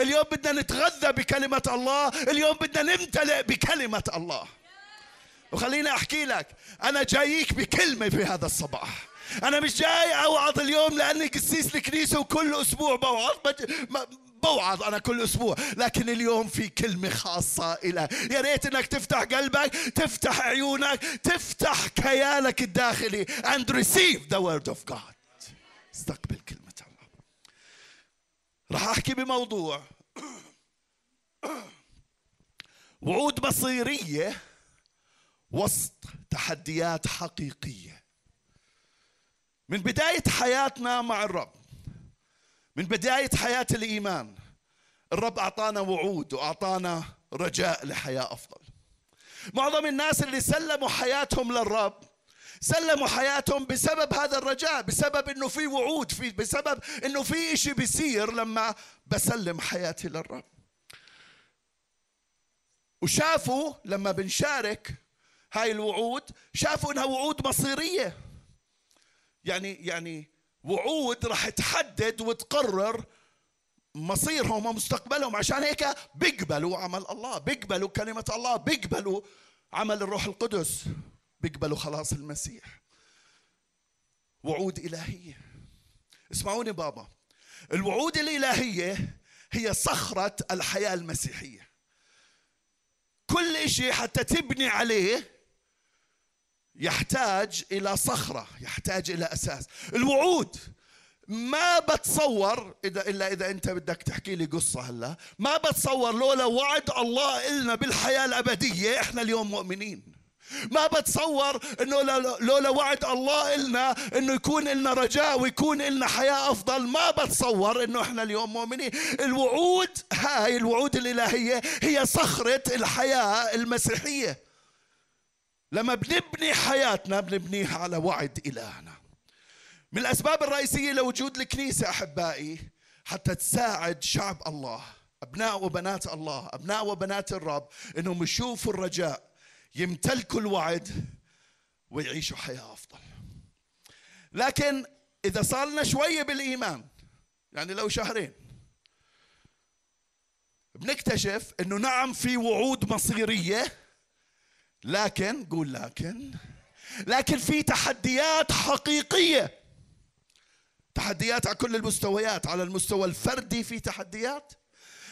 اليوم بدنا نتغذى بكلمة الله اليوم بدنا نمتلئ بكلمة الله. وخليني أحكي لك أنا جاييك بكلمة في هذا الصباح. أنا مش جاي أوعظ اليوم لأني قسيس الكنيسة وكل أسبوع بوعظ بوعظ أنا كل أسبوع. لكن اليوم في كلمة خاصة إلى يا ريت إنك تفتح قلبك تفتح عيونك تفتح كيانك الداخلي and receive the word of God. استقبل كلمة. راح أحكي بموضوع وعود مصيرية وسط تحديات حقيقية. من بداية حياتنا مع الرب من بداية حياة الإيمان الرب أعطانا وعود وأعطانا رجاء لحياة أفضل. معظم الناس اللي سلموا حياتهم للرب سلموا حياتهم بسبب هذا الرجاء بسبب إنه في وعود في بسبب إنه في شيء بيصير لما بسلم حياتي للرب. وشافوا لما بنشارك هاي الوعود شافوا إنها وعود مصيرية. يعني يعني وعود راح تحدد وتقرر مصيرهم ومستقبلهم. عشان هيك بيقبلوا عمل الله بيقبلوا كلمة الله بيقبلوا عمل الروح القدس. بيقبلوا خلاص المسيح. وعود إلهية. اسمعوني بابا. الوعود الإلهية هي صخرة الحياة المسيحية. كل شيء حتى تبني عليه يحتاج إلى صخرة يحتاج إلى أساس. الوعود ما بتصور اذا إلا إذا أنت بدك تحكي لي قصة هلا. ما بتصور لولا وعد الله إلنا بالحياة الأبدية إحنا اليوم مؤمنين. ما بتصور إنه لولا وعد الله إلنا إنه يكون لنا رجاء ويكون لنا حياة أفضل. ما بتصور إنه إحنا اليوم مؤمنين. الوعود هاي الوعود الإلهية هي صخرة الحياة المسيحية. لما بنبني حياتنا بنبنيها على وعد إلهنا. من الأسباب الرئيسية لوجود الكنيسة أحبائي حتى تساعد شعب الله أبناء وبنات الله أبناء وبنات الرب أنهم يشوفوا الرجاء يمتلكوا الوعد ويعيشوا حياة أفضل. لكن إذا صار لنا شوية بالإيمان يعني لو شهرين بنكتشف أنه نعم في وعود مصيرية لكن قول لكن لكن في تحديات حقيقية. تحديات على كل المستويات على المستوى الفردي في تحديات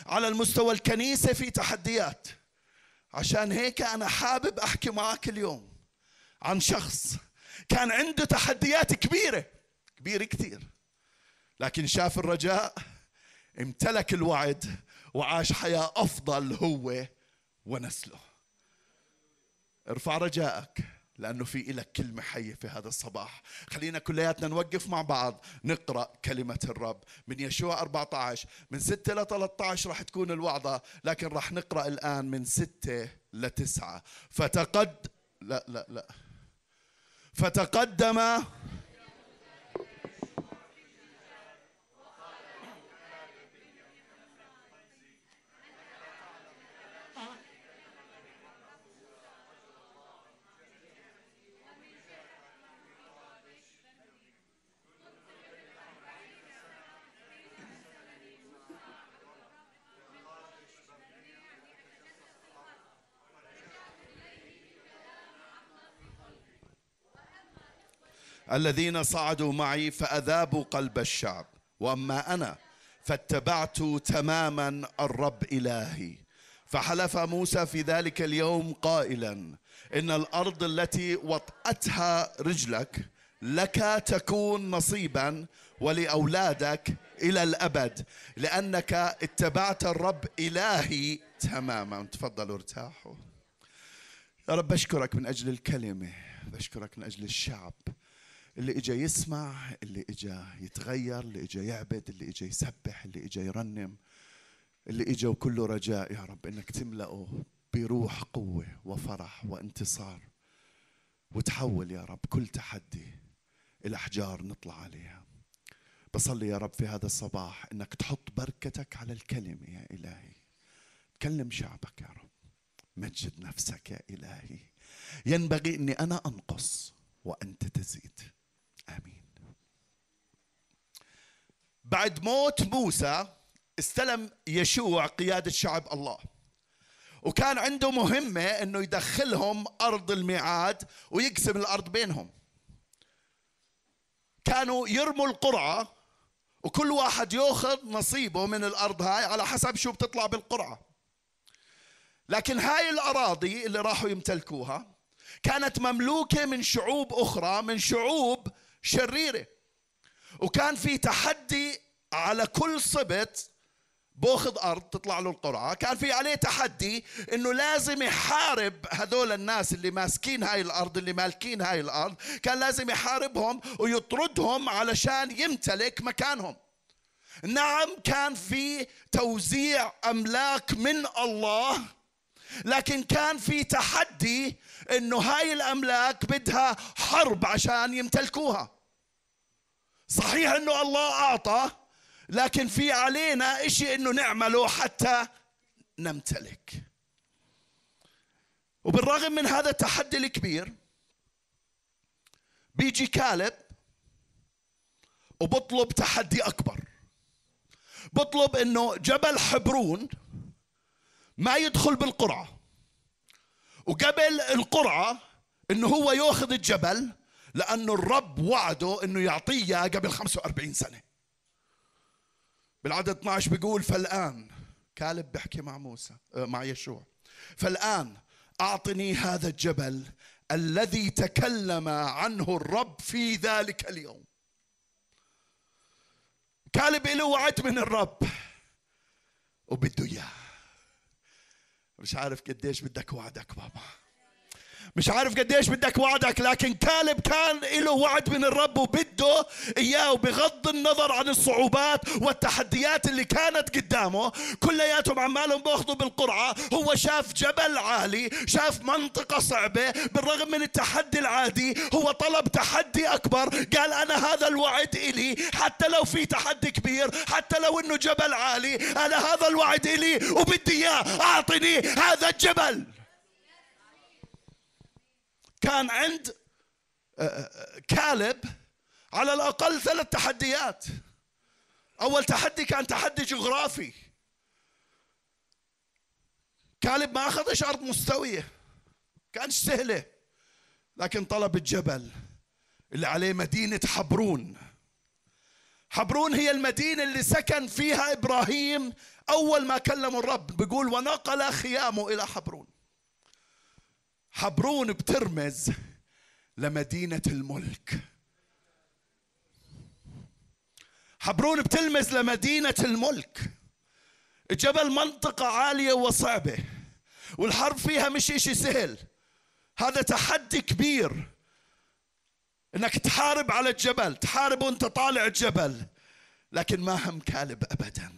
على المستوى الكنيسة في تحديات. عشان هيك أنا حابب أحكي معك اليوم عن شخص كان عنده تحديات كبيرة كبيرة كثير لكن شاف الرجاء امتلك الوعد وعاش حياة أفضل هو ونسله. ارفع رجائك. لأنه في إلك كلمة حية في هذا الصباح. خلينا كلياتنا نوقف مع بعض نقرأ كلمة الرب. من يشوع 14 من 6 ل 13 راح تكون الوعظة لكن راح نقرأ الآن من 6 ل 9 فتقد لا لا لا. فتقدم الذين صعدوا معي فأذابوا قلب الشعب. وأما أنا فاتبعت تماما الرب إلهي. فحلف موسى في ذلك اليوم قائلا إن الأرض التي وطأتها رجلك لك تكون نصيبا ولأولادك إلى الأبد لأنك اتبعت الرب إلهي تماما. تفضلوا ارتاحوا. يا رب بشكرك من أجل الكلمة بشكرك من أجل الشعب. اللي اجى يسمع اللي اجى يتغير اللي اجى يعبد اللي اجى يسبح اللي اجى يرنم اللي اجى وكله رجاء يا رب إنك تملأه بروح قوة وفرح وانتصار. وتحول يا رب كل تحدي إلى أحجار نطلع عليها. بصلي يا رب في هذا الصباح إنك تحط بركتك على الكلمة يا إلهي. كلم شعبك يا رب. مجد نفسك يا إلهي. ينبغي أني أنا أنقص وأنت تزيد. آمين. بعد موت موسى استلم يشوع قيادة شعب الله. وكان عنده مهمة إنه يدخلهم أرض الميعاد ويقسم الأرض بينهم. كانوا يرموا القرعة وكل واحد يأخذ نصيبه من الأرض هاي على حسب شو بتطلع بالقرعة. لكن هاي الأراضي اللي راحوا يمتلكوها كانت مملوكة من شعوب أخرى من شعوب شريرة. وكان في تحدي على كل صبت باخذ أرض تطلع له القرعة. كان في عليه تحدي إنه لازم يحارب هذول الناس اللي ماسكين هاي الأرض اللي مالكين هاي الأرض. كان لازم يحاربهم ويطردهم علشان يمتلك مكانهم. نعم كان في توزيع أملاك من الله لكن كان في تحدي إنه هاي الأملاك بدها حرب عشان يمتلكوها. صحيح إنه الله أعطى لكن في علينا إشي إنه نعمله حتى نمتلك. وبالرغم من هذا التحدي الكبير بيجي كالب وبطلب تحدي أكبر. بطلب إنه جبل حبرون ما يدخل بالقرعة. وقبل القرعة إنه هو يأخذ الجبل لأنه الرب وعده إنه يعطيه قبل 45 سنة. بالعدد 12 بيقول فالآن كالب بيحكي مع موسى آه، مع يشوع فالآن أعطني هذا الجبل الذي تكلم عنه الرب في ذلك اليوم. كالب له وعد من الرب وبده إياه. مش عارف قديش بدك وعدك بابا. مش عارف قديش بدك وعدك لكن كالب كان له وعد من الرب وبده إياه بغض النظر عن الصعوبات والتحديات اللي كانت قدامه. كلياتهم عمالهم باخذوا بالقرعة. هو شاف جبل عالي شاف منطقة صعبة. بالرغم من التحدي العادي هو طلب تحدي أكبر. قال أنا هذا الوعد إلي. حتى لو في تحدي كبير حتى لو إنه جبل عالي أنا هذا الوعد إلي وبدي إياه. أعطني هذا الجبل. كان عند آه، آه، كالب على الأقل ثلاث تحديات. أول تحدي كان تحدي جغرافي. كالب ما أخذش أرض مستوية. كانش سهلة. لكن طلب الجبل اللي عليه مدينة حبرون. حبرون هي المدينة اللي سكن فيها إبراهيم أول ما كلم الرب. بيقول ونقل خيامه إلى حبرون. حبرون بترمز لمدينة الملك. حبرون بتلمز لمدينة الملك. الجبل منطقة عالية وصعبة والحرب فيها مش إشي سهل. هذا تحدي كبير إنك تحارب على الجبل تحارب وأنت طالع الجبل لكن ما هم كالب ابدا.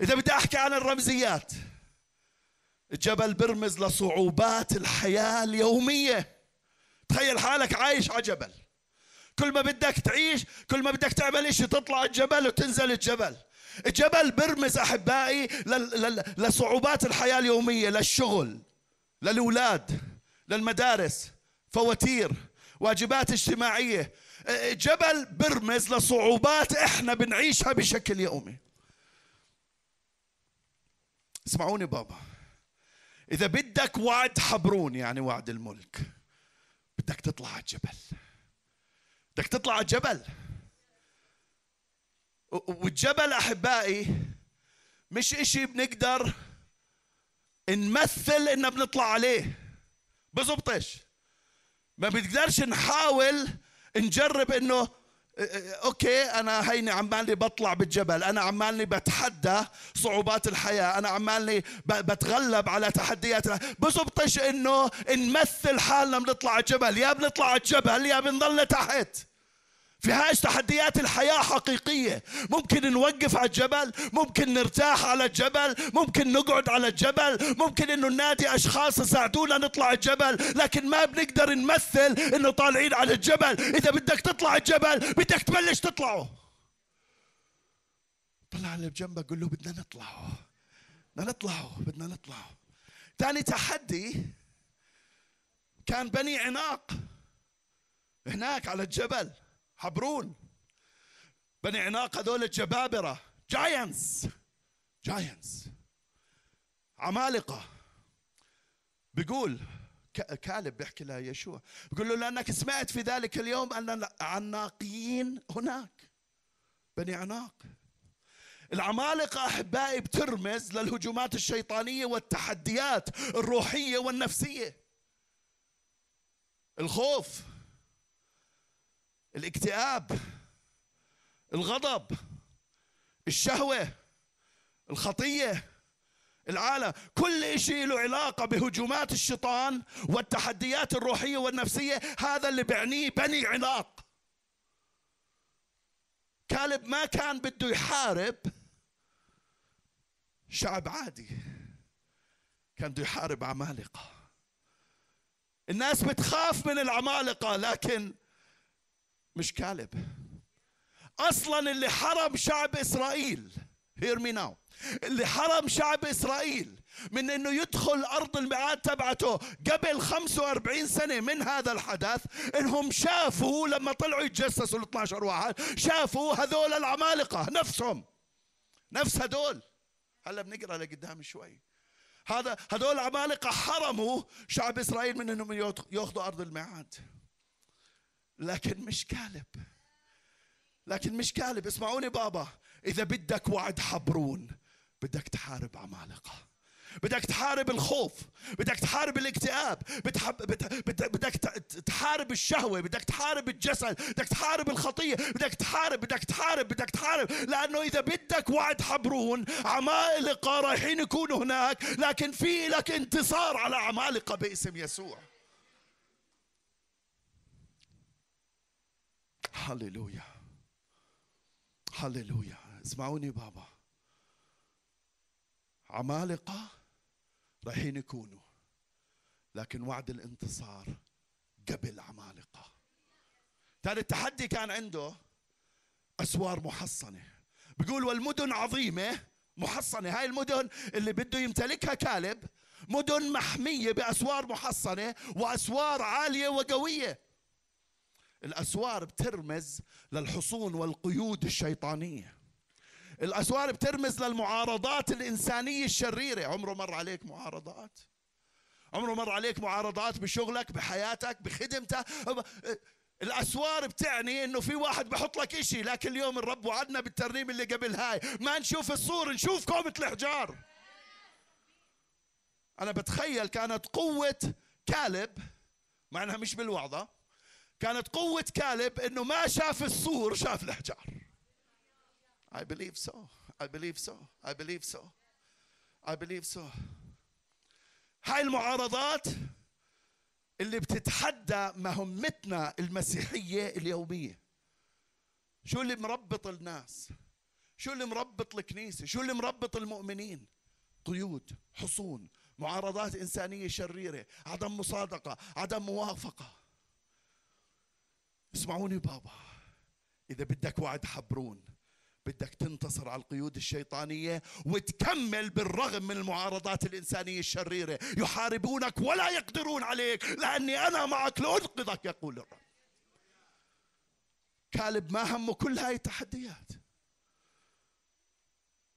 إذا بدي أحكي عن الرمزيات الجبل برمز لصعوبات الحياة اليومية. تخيل حالك عايش على جبل. كل ما بدك تعيش كل ما بدك تعمل إشي تطلع الجبل وتنزل الجبل. الجبل برمز أحبائي لصعوبات الحياة اليومية للشغل للأولاد للمدارس فواتير واجبات اجتماعية. الجبل برمز لصعوبات إحنا بنعيشها بشكل يومي. اسمعوني بابا. إذا بدك وعد حبرون يعني وعد الملك. بدك تطلع على الجبل. بدك تطلع على الجبل. والجبل أحبائي مش إشي بنقدر نمثل إننا بنطلع عليه. بزبطش. ما بنقدرش نحاول نجرب إنه أوكي أنا هيني عمالي بطلع بالجبل أنا عمالي بتحدى صعوبات الحياة أنا عمالي بتغلب على تحديات بزبطش إنه نمثل حالنا بنطلع الجبل يا بنطلع الجبل يا بنضل تحت. في هاي تحديات الحياة حقيقية. ممكن نوقف على الجبل ممكن نرتاح على الجبل ممكن نقعد على الجبل ممكن إنه ننادي أشخاص يساعدونا نطلع الجبل لكن ما بنقدر نمثل إنه طالعين على الجبل. إذا بدك تطلع الجبل بدك تبلش تطلعه. طلع على جنبك قول له بدنا نطلعه. بدنا نطلعه بدنا نطلعه. ثاني تحدي كان بني عناق هناك على الجبل. حبرون بني عناق هذول الجبابرة. giants giants عمالقة. بيقول كالب بيحكي لها يشوع. بيقول له لأنك سمعت في ذلك اليوم أن العناقيين هناك. بني عناق. العمالقة أحبائي بترمز للهجومات الشيطانية والتحديات الروحية والنفسية. الخوف. الاكتئاب الغضب الشهوة الخطية العالم كل شيء له علاقة بهجومات الشيطان والتحديات الروحية والنفسية. هذا اللي بعنيه بني عناق كالب ما كان بده يحارب شعب عادي كان بده يحارب عمالقة. الناس بتخاف من العمالقة لكن مش كالب أصلا اللي حرم شعب إسرائيل hear me now اللي حرم شعب إسرائيل من إنه يدخل أرض الميعاد تبعته قبل 45 سنة من هذا الحدث إنهم شافوا لما طلعوا يتجسسوا ال 12 واحد شافوا هذول العمالقة نفسهم. نفس هذول. هلا بنقرأ لقدام شوي. هذا هذول العمالقه حرموا شعب إسرائيل من إنهم يأخذوا أرض الميعاد. لكن مش كالب. لكن مش كالب. اسمعوني بابا إذا بدك وعد حبرون بدك تحارب عمالقة. بدك تحارب الخوف بدك تحارب الاكتئاب بتحب بدك تحارب الشهوة بدك تحارب الجسد بدك تحارب الخطية بدك تحارب بدك تحارب بدك تحارب. لأنه إذا بدك وعد حبرون عمالقة رايحين يكونوا هناك لكن في لك انتصار على عمالقة باسم يسوع. هللويا هللويا اسمعوني بابا. عمالقة رايحين يكونوا لكن وعد الانتصار قبل عمالقة. ثاني التحدي كان عنده أسوار محصنة. بيقول والمدن عظيمة محصنة. هاي المدن اللي بده يمتلكها كالب مدن محمية بأسوار محصنة وأسوار عالية وقوية. الأسوار بترمز للحصون والقيود الشيطانية. الأسوار بترمز للمعارضات الإنسانية الشريرة. عمره مر عليك معارضات. عمره مر عليك معارضات بشغلك بحياتك بخدمتك. الأسوار بتعني إنه في واحد بحط لك إشي لكن اليوم الرب وعدنا بالترنيم اللي قبل هاي. ما نشوف الصور نشوف كومة الإحجار. أنا بتخيل كانت قوة كالب مع انها مش بالوعظة كانت قوة كالب إنه ما شاف السور شاف الأحجار I believe so. I believe so. I believe so. I believe so. هاي المعارضات اللي بتتحدى مهمتنا المسيحية اليومية شو اللي مربط الناس شو اللي مربط الكنيسة شو اللي مربط المؤمنين قيود حصون معارضات إنسانية شريرة عدم مصادقة عدم موافقة اسمعوني بابا إذا بدك وعد حبرون بدك تنتصر على القيود الشيطانية وتكمل بالرغم من المعارضات الإنسانية الشريرة. يحاربونك ولا يقدرون عليك لأني أنا معك لأنقذك يقول الرب. كالب ما همه كل هاي التحديات.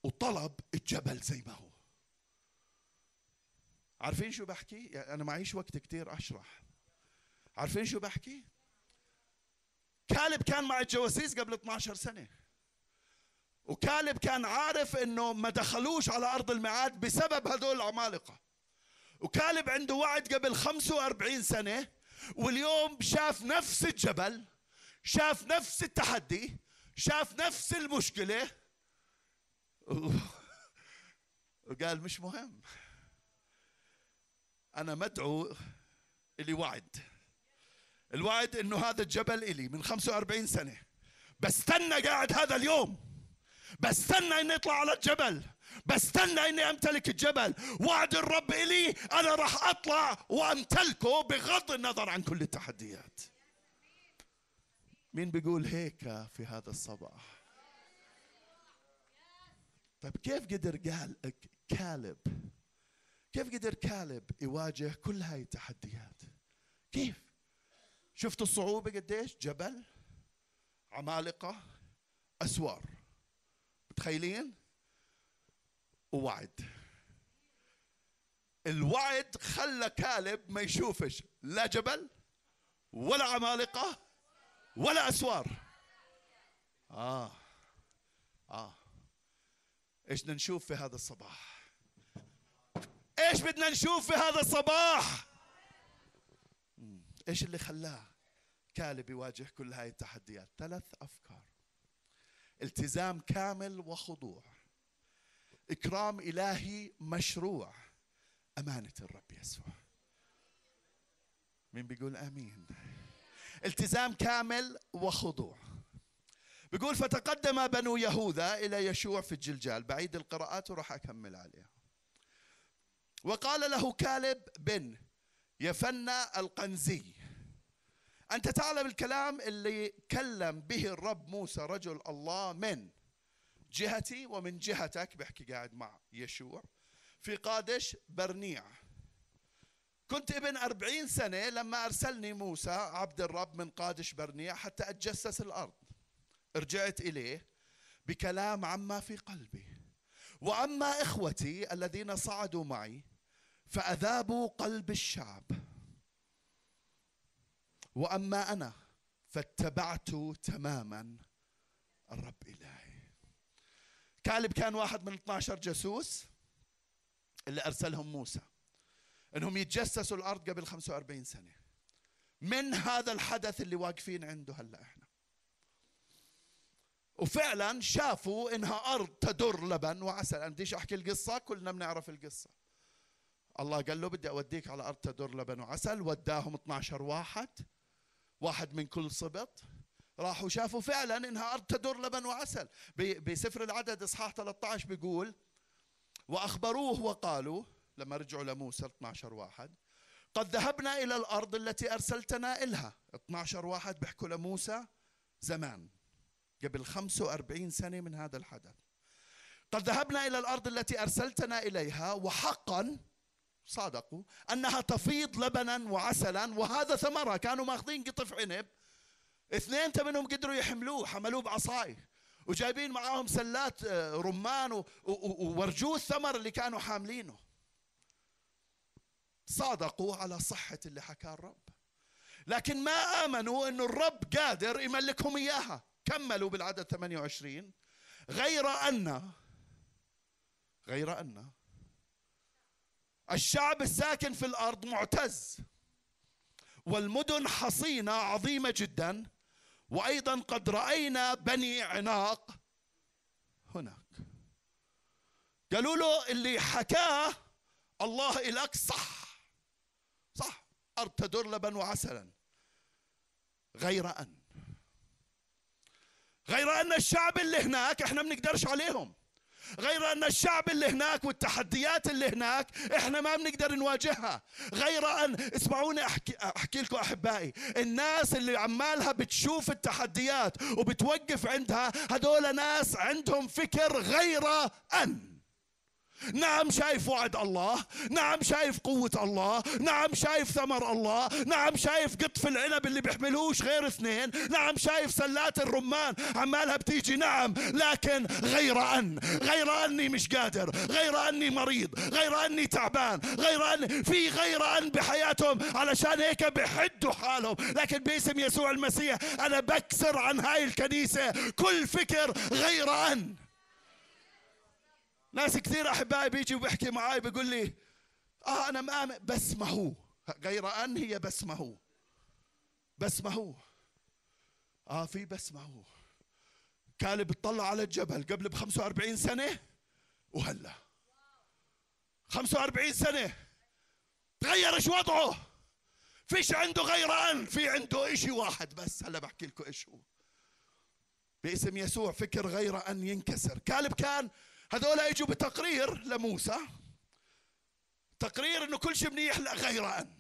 وطلب الجبل زي ما هو. عارفين شو بحكي؟ يعني أنا معيش وقت كتير أشرح. عارفين شو بحكي؟ كالب كان مع الجواسيس قبل 12 سنة. وكالب كان عارف إنه ما دخلوش على أرض الميعاد بسبب هذول العمالقة. وكالب عنده وعد قبل 45 سنة واليوم شاف نفس الجبل شاف نفس التحدي شاف نفس المشكلة. وقال مش مهم. أنا مدعو إلي وعد. الوعد إنه هذا الجبل إلي من 45 سنة. بستنى قاعد هذا اليوم. بستنى إني أطلع على الجبل. بستنى إني أمتلك الجبل. وعد الرب إلي أنا راح أطلع وأمتلكه بغض النظر عن كل التحديات. مين بيقول هيك في هذا الصباح؟ طيب كيف قدر قال كالب؟ كيف قدر كالب يواجه كل هاي التحديات؟ كيف؟ شفت الصعوبة قديش؟ جبل عمالقة أسوار. متخيلين؟ ووعد. الوعد خلى كالب ما يشوفش لا جبل ولا عمالقة ولا أسوار. آه. آه. إيش بدنا نشوف في هذا الصباح؟ إيش بدنا نشوف في هذا الصباح؟ إيش اللي خلاه؟ كالب يواجه كل هاي التحديات. ثلاث أفكار. التزام كامل وخضوع. إكرام إلهي مشروع. أمانة الرب يسوع. مين بيقول آمين؟ التزام كامل وخضوع. بيقول فتقدم بنو يهوذا إلى يشوع في الجلجال. بعيد القراءات وراح أكمل عليها وقال له كالب بن يفنى القنزي. أنت تعلم الكلام اللي كلم به الرب موسى رجل الله من جهتي ومن جهتك بحكي قاعد مع يشوع في قادش برنيع. كنت ابن أربعين سنة لما أرسلني موسى عبد الرب من قادش برنيع حتى أتجسس الأرض. رجعت إليه بكلام عما في قلبي وأما إخوتي الذين صعدوا معي فأذابوا قلب الشعب. وأما أنا فاتبعت تماما الرب إلهي. كالب كان واحد من 12 جاسوس اللي أرسلهم موسى إنهم يتجسسوا الأرض قبل 45 سنة. من هذا الحدث اللي واقفين عنده هلأ إحنا؟ وفعلا شافوا إنها أرض تدر لبن وعسل. أنا بديش أحكي القصة كلنا بنعرف القصة. الله قال له بدي أوديك على أرض تدر لبن وعسل. وداهم 12 واحد. واحد من كل سبط راحوا شافوا فعلا إنها أرض تدر لبن وعسل. بسفر العدد إصحاح 13 بيقول وأخبروه وقالوا لما رجعوا لموسى 12 واحد قد ذهبنا إلى الأرض التي أرسلتنا إلها. 12 واحد بيحكوا لموسى زمان قبل 45 سنة من هذا الحدث. قد ذهبنا إلى الأرض التي أرسلتنا إليها وحقا صادقوا أنها تفيض لبنا وعسلا وهذا ثمرها كانوا ماخذين قطف عنب. اثنين منهم قدروا يحملوه حملوه بعصاي وجايبين معاهم سلات آه، رمان وورجوه الثمر اللي كانوا حاملينه. صادقوا على صحة اللي حكاه الرب. لكن ما آمنوا أن الرب قادر يملكهم إياها. كملوا بالعدد 28 غير أن غير أن الشعب الساكن في الأرض معتز والمدن حصينة عظيمة جدا وأيضا قد رأينا بني عناق هناك. قالوا له اللي حكاه الله إلك صح صح أرض تدر لبن وعسلا غير أن غير أن الشعب اللي هناك إحنا بنقدرش عليهم. غير أن الشعب اللي هناك والتحديات اللي هناك إحنا ما بنقدر نواجهها. غير أن اسمعوني أحكي, أحكي لكم أحبائي الناس اللي عمالها بتشوف التحديات وبتوقف عندها هدول ناس عندهم فكر غير أن. نعم شايف وعد الله نعم شايف قوة الله نعم شايف ثمر الله نعم شايف قطف العنب اللي بيحملوش غير اثنين نعم شايف سلات الرمان. عمالها بتيجي نعم لكن غير أن غير أني مش قادر غير أني مريض غير أني تعبان غير أن في غير أن بحياتهم علشان هيك بحدوا حالهم. لكن باسم يسوع المسيح أنا بكسر عن هاي الكنيسة كل فكر غير أن. ناس كثير أحبائي بيجي وبيحكي معي بيقول لي آه أنا مآمن بس ما هو. غير أن هي بس ما هو. بس ما هو. آه في بس ما هو. كالب اطلع على الجبل قبل ب 45 سنة وهلا. 45 سنة. تغير إيش وضعه؟ فيش عنده غير أن في عنده إشي واحد بس. هلا بحكي لكم إيش هو. باسم يسوع فكر غير أن ينكسر. كالب كان هذول اجوا بتقرير لموسى تقرير إنه كل شيء منيح غير أن.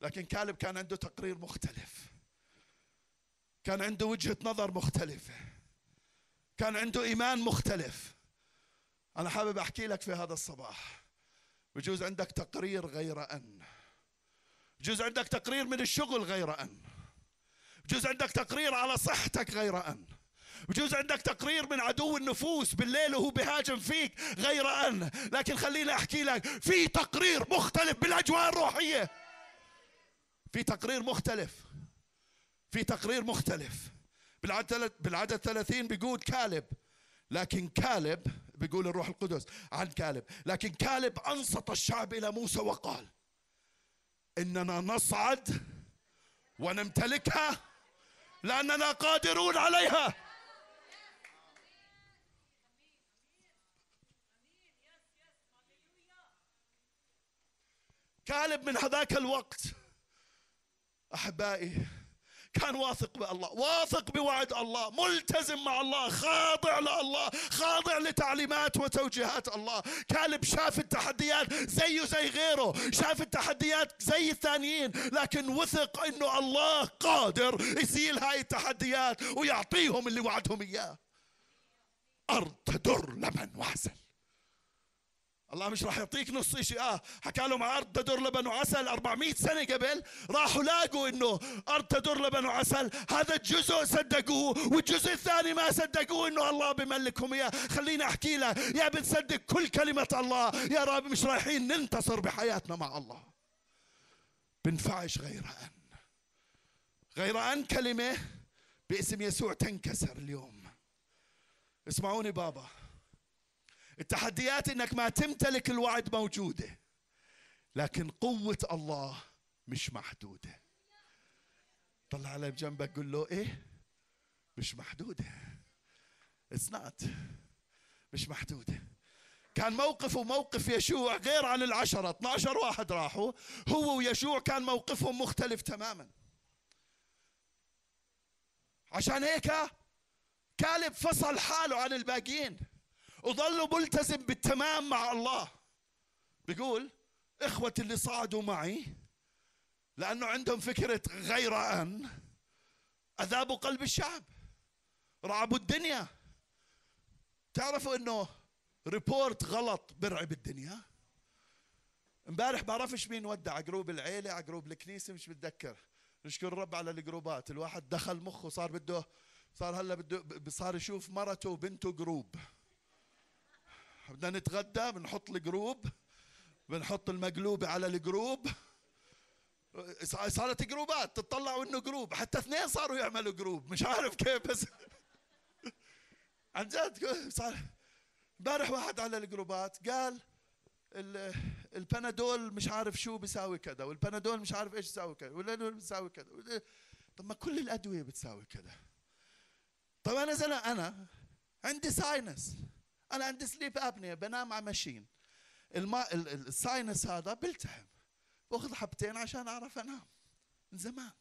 لكن كالب كان عنده تقرير مختلف. كان عنده وجهة نظر مختلفة. كان عنده إيمان مختلف. أنا حابب أحكي لك في هذا الصباح. بجوز عندك تقرير غير أن. بجوز عندك تقرير من الشغل غير أن. بجوز عندك تقرير على صحتك غير أن. بجوز عندك تقرير من عدو النفوس بالليل وهو بهاجم فيك غير أن. لكن خليني أحكي لك في تقرير مختلف بالأجواء الروحية. في تقرير مختلف. في تقرير مختلف. بالعدد بالعدد 30 بيقول كالب لكن كالب بيقول الروح القدس عن كالب لكن كالب أنصت الشعب إلى موسى وقال إننا نصعد ونمتلكها لأننا قادرون عليها. كالب من هذاك الوقت. أحبائي كان واثق بالله واثق بوعد الله ملتزم مع الله خاضع لله خاضع لتعليمات وتوجيهات الله. كالب شاف التحديات زيه زي غيره شاف التحديات زي الثانيين لكن وثق إنه الله قادر يزيل هاي التحديات ويعطيهم اللي وعدهم إياه. أرض تدر لمن وعسل الله مش راح يعطيك نص شيء آه حكى لهم ارض تدر لبن وعسل 400 سنة قبل. راحوا لاقوا إنه ارض تدر لبن وعسل. هذا الجزء صدقوه والجزء الثاني ما صدقوه إنه الله بملكهم إياه. خليني أحكي لك يا بتصدق كل كلمة الله. يا رب مش رايحين ننتصر بحياتنا مع الله. بنفعش غير أن. غير أن كلمة باسم يسوع تنكسر اليوم. اسمعوني بابا. التحديات إنك ما تمتلك الوعد موجودة لكن قوة الله مش محدودة. طلع على بجنبك قول له إيه؟ مش محدودة. it's not مش محدودة. كان موقفه موقف يشوع غير عن العشرة. 12 واحد راحوا. هو ويشوع كان موقفهم مختلف تماما. عشان هيك كالب فصل حاله عن الباقيين. وظل ملتزم بالتمام مع الله. بيقول إخوتي اللي صعدوا معي لأنه عندهم فكرة غير أن أذابوا قلب الشعب رعبوا الدنيا. تعرفوا إنه report غلط برعب الدنيا؟ إمبارح بعرفش مين ودع جروب العيلة على جروب الكنيسة مش بتذكر نشكر الرب على الجروبات. الواحد دخل مخه صار بده صار هلا بده صار يشوف مرته وبنته جروب. بدنا نتغدى بنحط الجروب بنحط المقلوبة على الجروب. صارت جروبات تطلعوا إنه جروب. حتى اثنين صاروا يعملوا جروب. مش عارف كيف بس عن جد صار امبارح واحد على الجروبات قال البنادول مش عارف شو بيساوي كذا والبنادول مش عارف إيش بيساوي كذا والبنادول بيساوي كذا. طب ما كل الأدوية بتساوي كذا. طب أنا زلمة أنا عندي sinus أنا عندي sleep apnea بنام على machine الماء ال sinus هذا بلتحم باخذ حبتين عشان أعرف أنام. من زمان.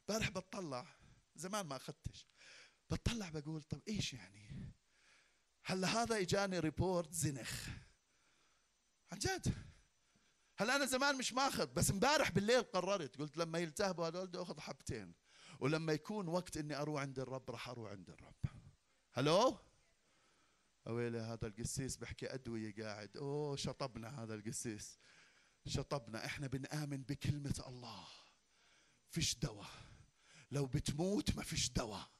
امبارح بتطلع زمان ما اخذتش بتطلع بقول طب إيش يعني؟ هلا هذا إجاني ريبورت زنخ. عن جد. هلا أنا زمان مش ماخذ بس امبارح بالليل قررت. قلت لما يلتهبوا هذول بدي أخذ حبتين. ولما يكون وقت إني أروح عند الرب راح أروح عند الرب. هلو ويلي هذا القسيس بحكي أدوية قاعد. أوه شطبنا هذا القسيس. شطبنا. إحنا بنآمن بكلمة الله. فيش دواء. لو بتموت ما فيش دواء.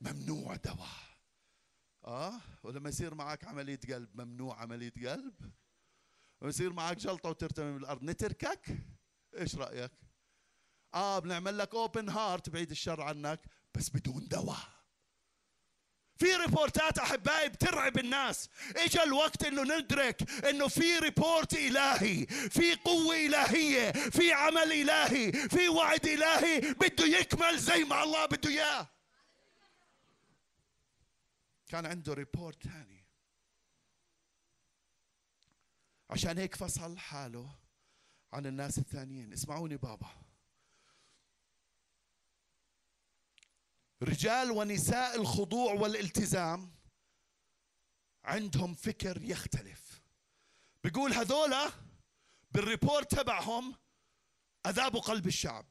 ممنوع دواء. آه؟ ولما يصير معك عملية قلب؟ ممنوع عملية قلب. ويصير معك جلطة وترتمي بالأرض نتركك؟ إيش رأيك؟ آه بنعمل لك open heart بعيد الشر عنك بس بدون دواء. في report ات أحبائي بترعب الناس. اجى الوقت إنه ندرك إنه في report إلهي في قوة إلهية في عمل إلهي في وعد إلهي بده يكمل زي ما الله بده إياه. كان عنده report ثاني. عشان هيك فصل حاله عن الناس الثانيين. اسمعوني بابا. رجال ونساء الخضوع والالتزام عندهم فكر يختلف. بيقول هذولا بالريبورت تبعهم أذابوا قلب الشعب.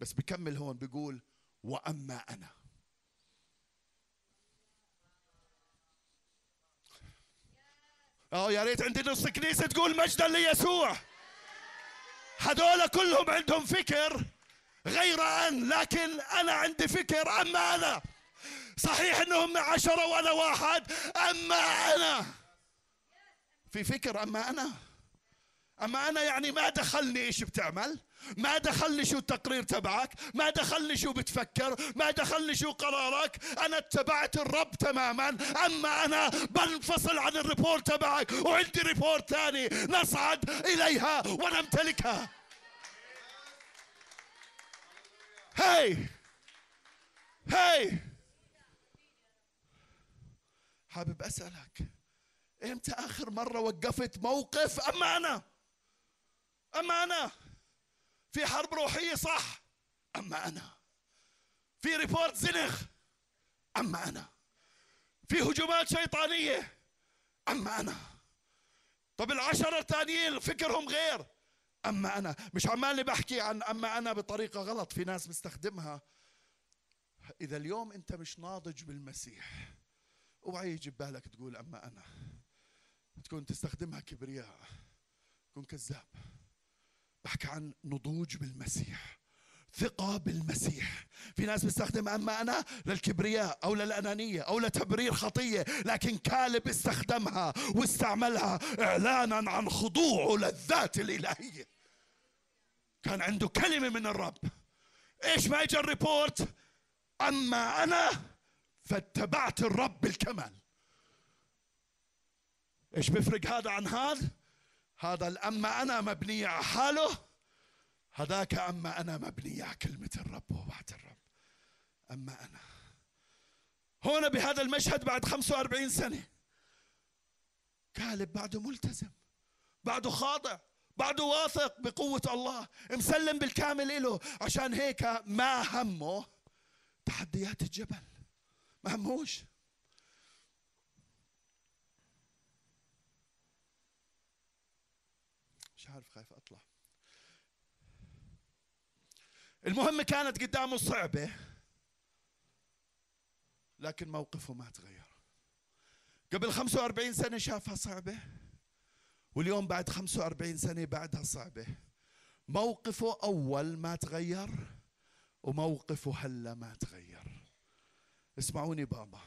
بس بكمل هون بيقول وأما أنا. آه يا ريت عندي نص كنيسة تقول مجدا ليسوع. هذول كلهم عندهم فكر غير أن لكن أنا عندي فكر أما أنا. صحيح إنهم عشرة وأنا واحد أما أنا. في فكر أما أنا. أما أنا يعني ما دخلني إيش بتعمل؟ ما دخلني شو التقرير تبعك؟ ما دخلني شو بتفكر؟ ما دخلني شو قرارك؟ أنا اتبعت الرب تماما. أما أنا بنفصل عن ال report تبعك وعندي report ثاني نصعد إليها ونمتلكها. هاي هاي حابب أسألك إمتى آخر مرة وقفت موقف اما أنا اما أنا في حرب روحية صح؟ اما أنا في ريبورت زنخ؟ اما أنا في هجومات شيطانية؟ اما أنا طب العشرة الثانيين فكرهم غير. أما أنا مش عمالي بحكي عن أما أنا بطريقة غلط في ناس بيستخدمها إذا اليوم أنت مش ناضج بالمسيح اوعى يجي ببالك تقول أما أنا. تكون تستخدمها كبرياء تكون كذاب. بحكي عن نضوج بالمسيح ثقة بالمسيح. في ناس بيستخدم أما أنا للكبرياء أو للأنانية أو لتبرير خطية لكن كالب استخدمها واستعملها إعلانا عن خضوعه للذات الإلهية. كان عنده كلمة من الرب. إيش ما إجا الريبورت؟ أما أنا فاتبعت الرب بالكمال. إيش بيفرق هذا عن هذا؟ هذا الأما أنا مبنية على حاله هذاك أما أنا مبنية على كلمة الرب ووعد الرب. أما أنا. هنا بهذا المشهد بعد 45 سنة. كالب بعده ملتزم بعده خاضع. بعده واثق بقوة الله مسلم بالكامل له عشان هيك ما همه تحديات الجبل. ما هموش مش عارف خايف أطلع. المهم كانت قدامه صعبة لكن موقفه ما تغير. قبل 45 سنة شافها صعبة. واليوم بعد 45 سنة بعدها صعبة. موقفه أول ما تغير وموقفه هلا ما تغير. اسمعوني بابا.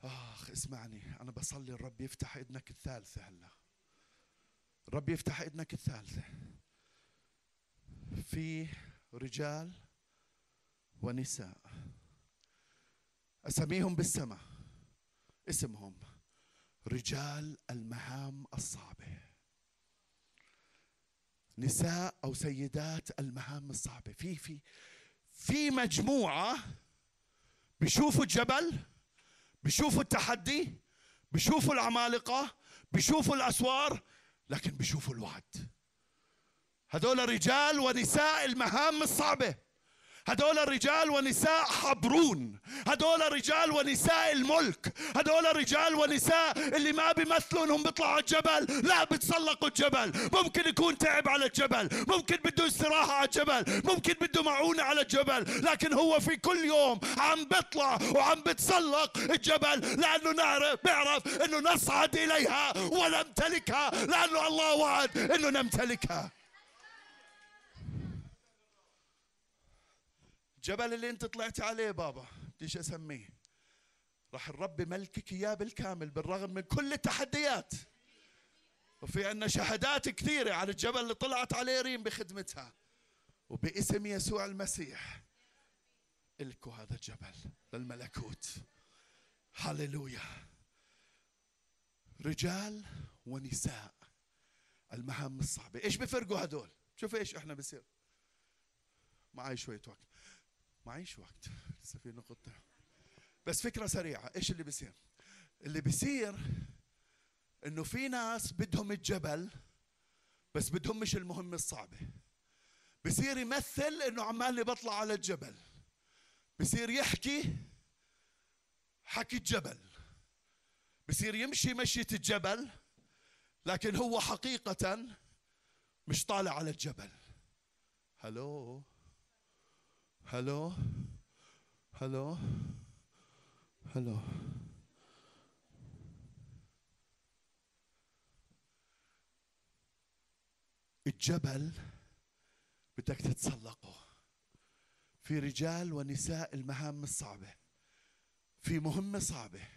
آخ اسمعني. أنا بصلي الرب يفتح إذنك الثالثة هلا. الرب يفتح إذنك الثالثة. في رجال ونساء. أسميهم بالسماء. اسمهم. رجال المهام الصعبة. نساء أو سيدات المهام الصعبة. في في في مجموعة بيشوفوا الجبل بيشوفوا التحدي بيشوفوا العمالقة بيشوفوا الأسوار لكن بيشوفوا الوعد. هذول رجال ونساء المهام الصعبة. هذول رجال ونساء حبرون. هذول رجال ونساء الملك. هذول رجال ونساء اللي ما بيمثلوا انهم بيطلعوا على الجبل. لا بتسلقوا الجبل. ممكن يكون تعب على الجبل. ممكن بده استراحة على الجبل. ممكن بده معونة على الجبل. لكن هو في كل يوم عم بيطلع وعم بتسلق الجبل لأنه نعرف بيعرف إنه نصعد إليها ونمتلكها لأنه الله وعد إنه نمتلكها. الجبل اللي انت طلعت عليه بابا بديش أسميه. راح الرب ملكك إياه بالكامل بالرغم من كل التحديات. وفي عندنا شهادات كثيرة على الجبل اللي طلعت عليه ريم بخدمتها. وباسم يسوع المسيح إلكوا هذا الجبل للملكوت. هللويا. رجال ونساء المهام الصعبة. إيش بفرقوا هدول؟ شوف إيش إحنا بصير. معي شوية وقت. معيش وقت. لسه في نقطة. بس فكرة سريعة. إيش اللي بيصير؟ اللي بيصير إنه في ناس بدهم الجبل بس بدهم مش المهمة الصعبة. بصير يمثل إنه عمالي بطلع على الجبل. بصير يحكي حكي الجبل. بصير يمشي مشية الجبل لكن هو حقيقة مش طالع على الجبل. هلو هلو هلو هلو الجبل بدك تتسلقه. في رجال ونساء المهام الصعبة. في مهمة صعبة.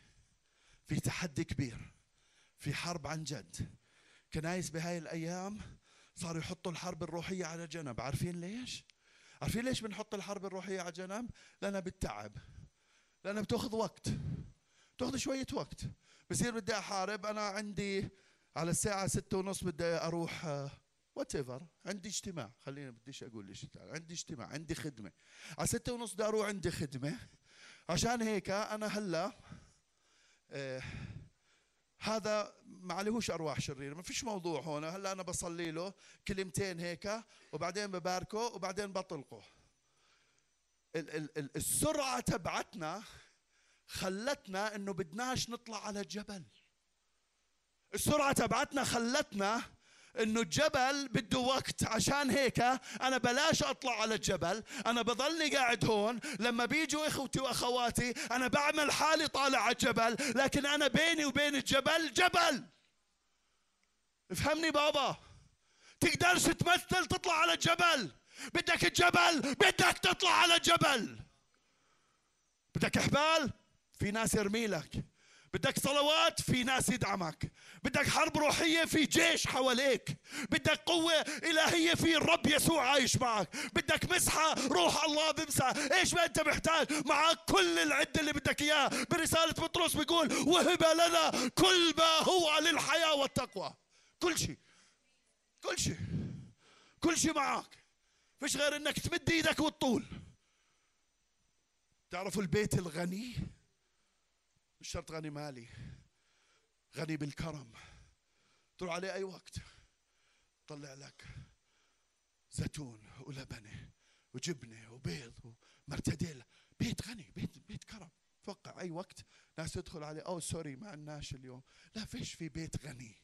في تحدي كبير. في حرب عن جد. كنايس بهاي الأيام صاروا يحطوا الحرب الروحية على جنب. عارفين ليش؟ عارفين ليش بنحط الحرب الروحية على جنب؟ لأنها بتتعب. لأنها بتأخذ وقت. تاخذ شوية وقت. بصير بدي أحارب أنا عندي على الساعة ستة ونص بدي أروح whatever عندي اجتماع. خلينا بديش أقول ليش عندي اجتماع عندي خدمة. على ستة ونص بدي أروح عندي خدمة. عشان هيك أنا هلأ آه هذا ما عليهوش أرواح شريرة. ما فيش موضوع هون. هلا أنا بصلي له كلمتين هيك وبعدين بباركه وبعدين بطلقه. السرعة تبعتنا خلتنا إنه بدناش نطلع على الجبل. السرعة تبعتنا خلتنا إنه الجبل بده وقت. عشان هيك أنا بلاش أطلع على الجبل. أنا بضلني قاعد هون. لما بيجوا إخوتي وأخواتي أنا بعمل حالي طالع على الجبل. لكن أنا بيني وبين الجبل جبل. افهمني بابا. تقدرش تمثل تطلع على الجبل. بدك الجبل بدك تطلع على الجبل. بدك حبال في ناس يرمي لك. بدك صلوات؟ في ناس يدعمك. بدك حرب روحية في جيش حواليك. بدك قوة إلهية في الرب يسوع عايش معك. بدك مسحة روح الله بمسح إيش ما أنت محتاج؟ معك كل العدة اللي بدك إياه برسالة بطرس بيقول وهب لنا كل ما هو للحياة والتقوى. كل شيء. كل شيء. كل شيء معك. فيش غير إنك تمد إيدك وتطول. تعرفوا البيت الغني؟ مش شرط غني مالي. غني بالكرم. تروح عليه أي وقت. طلع لك زيتون ولبنة وجبنة وبيض ومرتديلا بيت غني بيت بيت كرم. توقع أي وقت ناس تدخل عليه. أو سوري ما عندناش اليوم. لا فيش في بيت غني.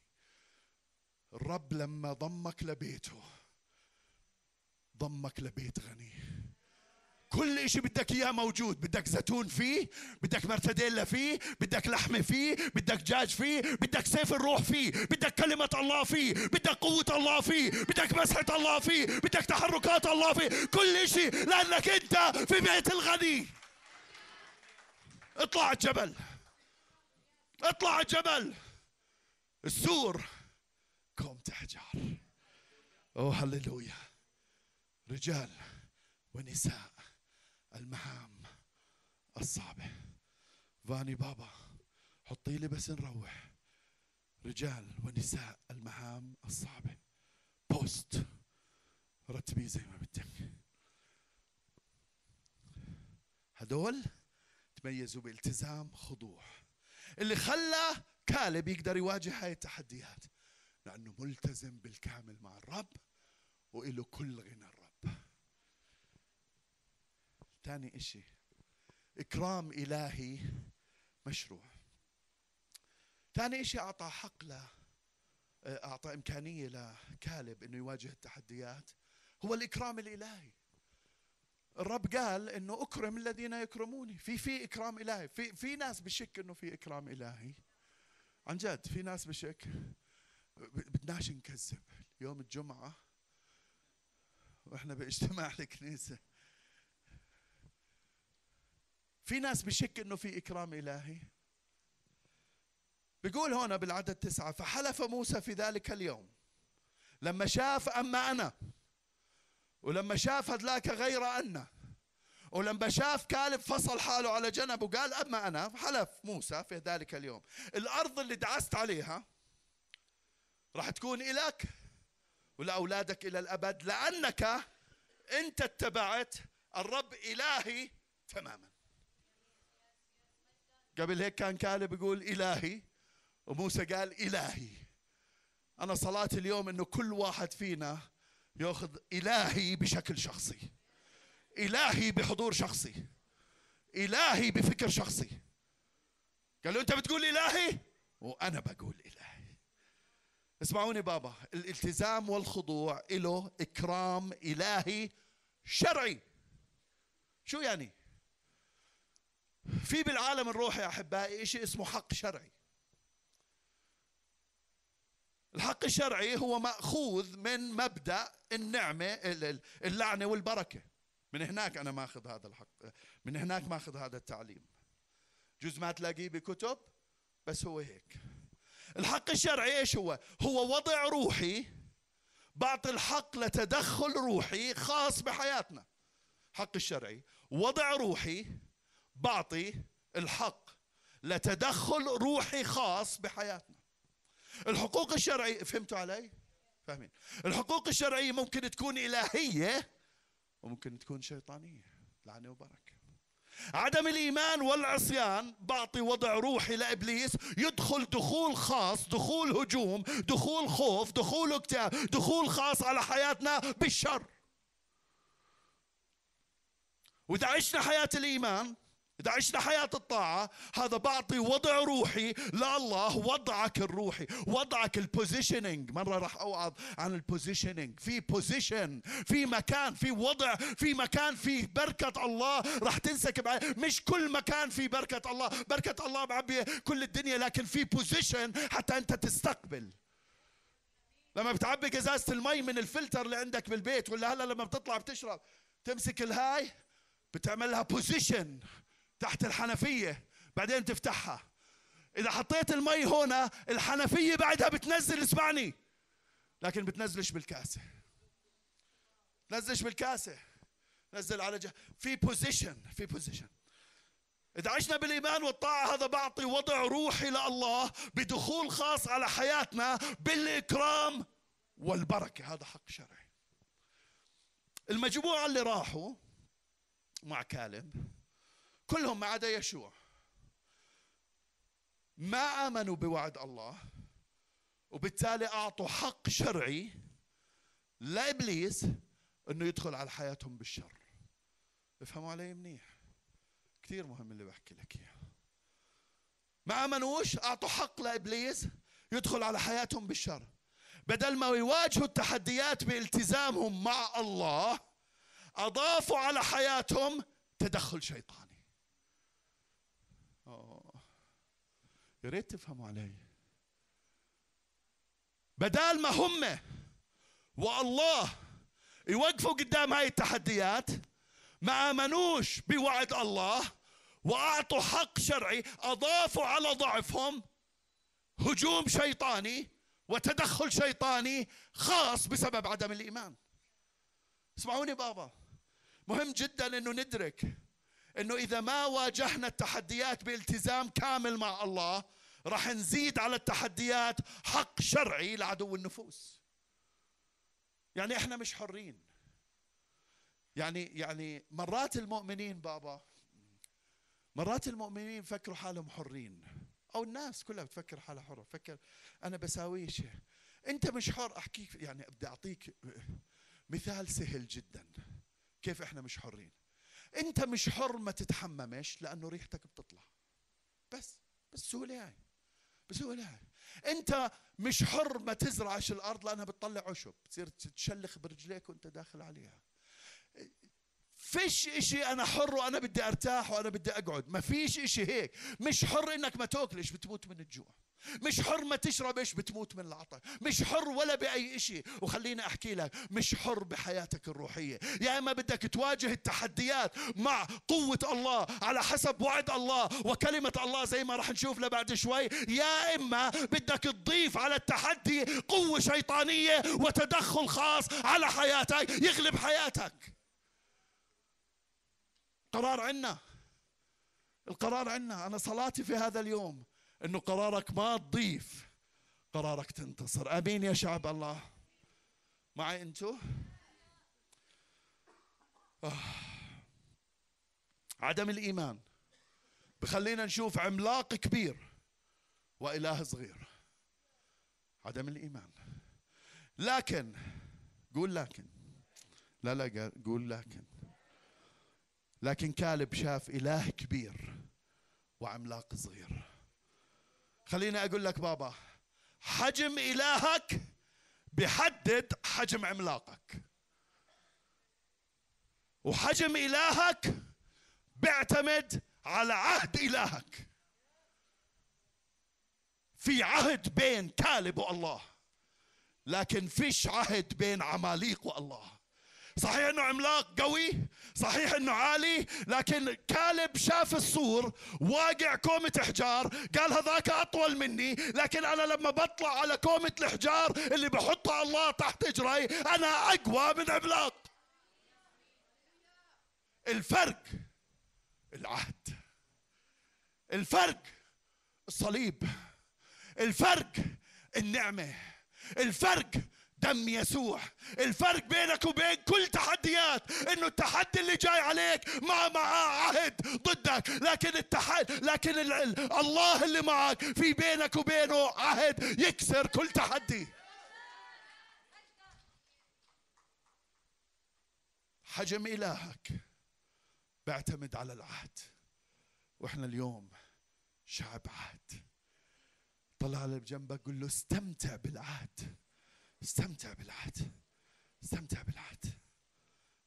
الرب لما ضمك لبيته ضمك لبيت غني. كل إشي بدك إياه موجود. بدك زيتون فيه بدك مرتديلا فيه بدك لحمة فيه بدك دجاج فيه بدك سيف الروح فيه بدك كلمة الله فيه بدك قوة الله فيه بدك مسحة الله فيه بدك تحركات الله فيه. كل إشي لأنك أنت في بيت الغني. اطلع الجبل. اطلع الجبل. السور قوم تحجر. أوه هللويا. رجال ونساء. المهام الصعبة. فاني بابا حطي لي بس نروح. رجال ونساء المهام الصعبة. بوست. رتبيه زي ما بدك. هدول تميزوا بالتزام خضوع. اللي خلى كالب يقدر يواجه هاي التحديات. لأنه ملتزم بالكامل مع الرب وإله كل غنى الرب. ثاني إشي. إكرام إلهي مشروع. ثاني إشي أعطى حق له أعطى إمكانية لكالب إنه يواجه التحديات هو الإكرام الإلهي. الرب قال إنه أكرم الذين يكرموني. في في إكرام إلهي. في في ناس بشك إنه في إكرام إلهي. عن جد في ناس بشك. بدناش نكذب. يوم الجمعة وإحنا بإجتماع الكنيسة. في ناس بشك إنه في إكرام إلهي. بيقول هنا بالعدد تسعة فحلف موسى في ذلك اليوم. لما شاف أما أنا ولما شاف هدلاك غير أنا ولما شاف كالب فصل حاله على جنب وقال أما أنا حلف موسى في ذلك اليوم. الأرض اللي دعست عليها راح تكون إلك ولأولادك إلى الأبد لأنك أنت اتبعت الرب إلهي تماما. قبل هيك كان كالب يقول إلهي وموسى قال إلهي. أنا صلاتي اليوم إنه كل واحد فينا يأخذ إلهي بشكل شخصي إلهي بحضور شخصي إلهي بفكر شخصي. قال له أنت بتقول إلهي؟ وأنا بقول إلهي. اسمعوني بابا الالتزام والخضوع له إكرام إلهي شرعي. شو يعني؟ في بالعالم الروحي يا أحبائي شيء اسمه حق شرعي. الحق الشرعي هو مأخوذ من مبدأ النعمة اللعنة والبركة. من هناك أنا ماخذ هذا الحق من هناك ماخذ هذا التعليم. جزء ما تلاقيه بكتب بس هو هيك. الحق الشرعي إيش هو؟ هو وضع روحي بعطي الحق لتدخل روحي خاص بحياتنا. حق الشرعي وضع روحي بعطي الحق لتدخل روحي خاص بحياتنا. الحقوق الشرعية فهمتوا علي؟ فاهمين. الحقوق الشرعية ممكن تكون إلهية وممكن تكون شيطانية. لعنة وبركة. عدم الإيمان والعصيان بعطي وضع روحي لإبليس يدخل دخول خاص دخول هجوم دخول خوف دخول اكتئاب دخول خاص على حياتنا بالشر. وإذا عشنا حياة الإيمان إذا عشنا حياة الطاعة هذا بعطي وضع روحي لله وضعك الروحي وضعك ال positioning مرة راح أوعظ عن ال positioning في position في مكان في وضع في مكان في بركة الله. راح تنسكب مش كل مكان في بركة الله. بركة الله معبية كل الدنيا لكن في position حتى أنت تستقبل. لما بتعبي قزازة المي من الفلتر اللي عندك بالبيت ولا هلا لما بتطلع بتشرب تمسك الهاي بتعملها position تحت الحنفية بعدين تفتحها. إذا حطيت المي هنا الحنفية بعدها بتنزل اسمعني. لكن بتنزلش بالكاسة. تنزلش بالكاسة. نزل على جه في position في position إذا عشنا بالإيمان والطاعة هذا بعطي وضع روحي لله بدخول خاص على حياتنا بالإكرام والبركة. هذا حق شرعي. المجموعة اللي راحوا مع كالب كلهم ما عدا يشوع. ما آمنوا بوعد الله وبالتالي أعطوا حق شرعي لإبليس إنه يدخل على حياتهم بالشر. افهموا علي منيح؟ كثير مهم اللي بحكي لك إياه. ما آمنوش أعطوا حق لإبليس يدخل على حياتهم بالشر. بدل ما يواجهوا التحديات بالتزامهم مع الله أضافوا على حياتهم تدخل شيطاني يا ريت تفهموا علي. بدال ما هم والله يوقفوا قدام هاي التحديات ما آمنوش بوعد الله وأعطوا حق شرعي أضافوا على ضعفهم هجوم شيطاني وتدخل شيطاني خاص بسبب عدم الإيمان. اسمعوني بابا مهم جدا إنه ندرك إنه إذا ما واجهنا التحديات بالتزام كامل مع الله راح نزيد على التحديات حق شرعي لعدو النفوس. يعني إحنا مش حرين. يعني يعني مرات المؤمنين بابا مرات المؤمنين فكروا حالهم حرين. أو الناس كلها بتفكر حالها حرة. فكر أنا بساوي شيء. أنت مش حر. أحكيك يعني بدي أعطيك مثال سهل جدا. كيف إحنا مش حرين؟ انت مش حر ما تتحممش لأنه ريحتك بتطلع. بس بالسهوله هاي بالسهوله هاي انت مش حر ما تزرعش الأرض لأنها بتطلع عشب. تصير تشلخ برجليك وانت داخل عليها. فيش إشي أنا حر وأنا بدي أرتاح وأنا بدي أقعد. ما فيش إشي هيك. مش حر إنك ما تاكلش بتموت من الجوع. مش حر ما تشربش بتموت من العطش مش حر ولا بأي شيء وخليني أحكي لك مش حر بحياتك الروحية. يا إما بدك تواجه التحديات مع قوة الله على حسب وعد الله وكلمة الله زي ما راح نشوف لبعد شوي. يا إما بدك تضيف على التحدي قوة شيطانية وتدخل خاص على حياتك يغلب حياتك. قرار عنا. القرار عنا. أنا صلاتي في هذا اليوم. إنه قرارك ما تضيف قرارك تنتصر. آمين يا شعب الله. معي أنتو؟ آه. عدم الإيمان بخلينا نشوف عملاق كبير وإله صغير. عدم الإيمان. لكن قول لكن. لا لا قول لكن. لكن كالب شاف إله كبير وعملاق صغير. خليني أقول لك بابا حجم إلهك بحدد حجم عملاقك. وحجم إلهك بيعتمد على عهد إلهك. في عهد بين كالب والله لكن فيش عهد بين عماليق والله. صحيح إنه عملاق قوي صحيح إنه عالي لكن كالب شاف السور واقع كومة إحجار قال هذاك أطول مني لكن أنا لما بطلع على كومة الحجار اللي بحطها الله تحت إجري أنا أقوى من عملاق. الفرق العهد الفرق الصليب الفرق النعمة الفرق دم يسوع. الفرق بينك وبين كل تحديات إنه التحدي اللي جاي عليك ما معاه عهد ضدك. لكن التحدي لكن ال... ال... الله اللي معك في بينك وبينه عهد يكسر كل تحدي. حجم إلهك بيعتمد على العهد. وإحنا اليوم شعب عهد. طلع على جنبك قول له استمتع بالعهد. استمتع بالعهد. استمتع بالعهد.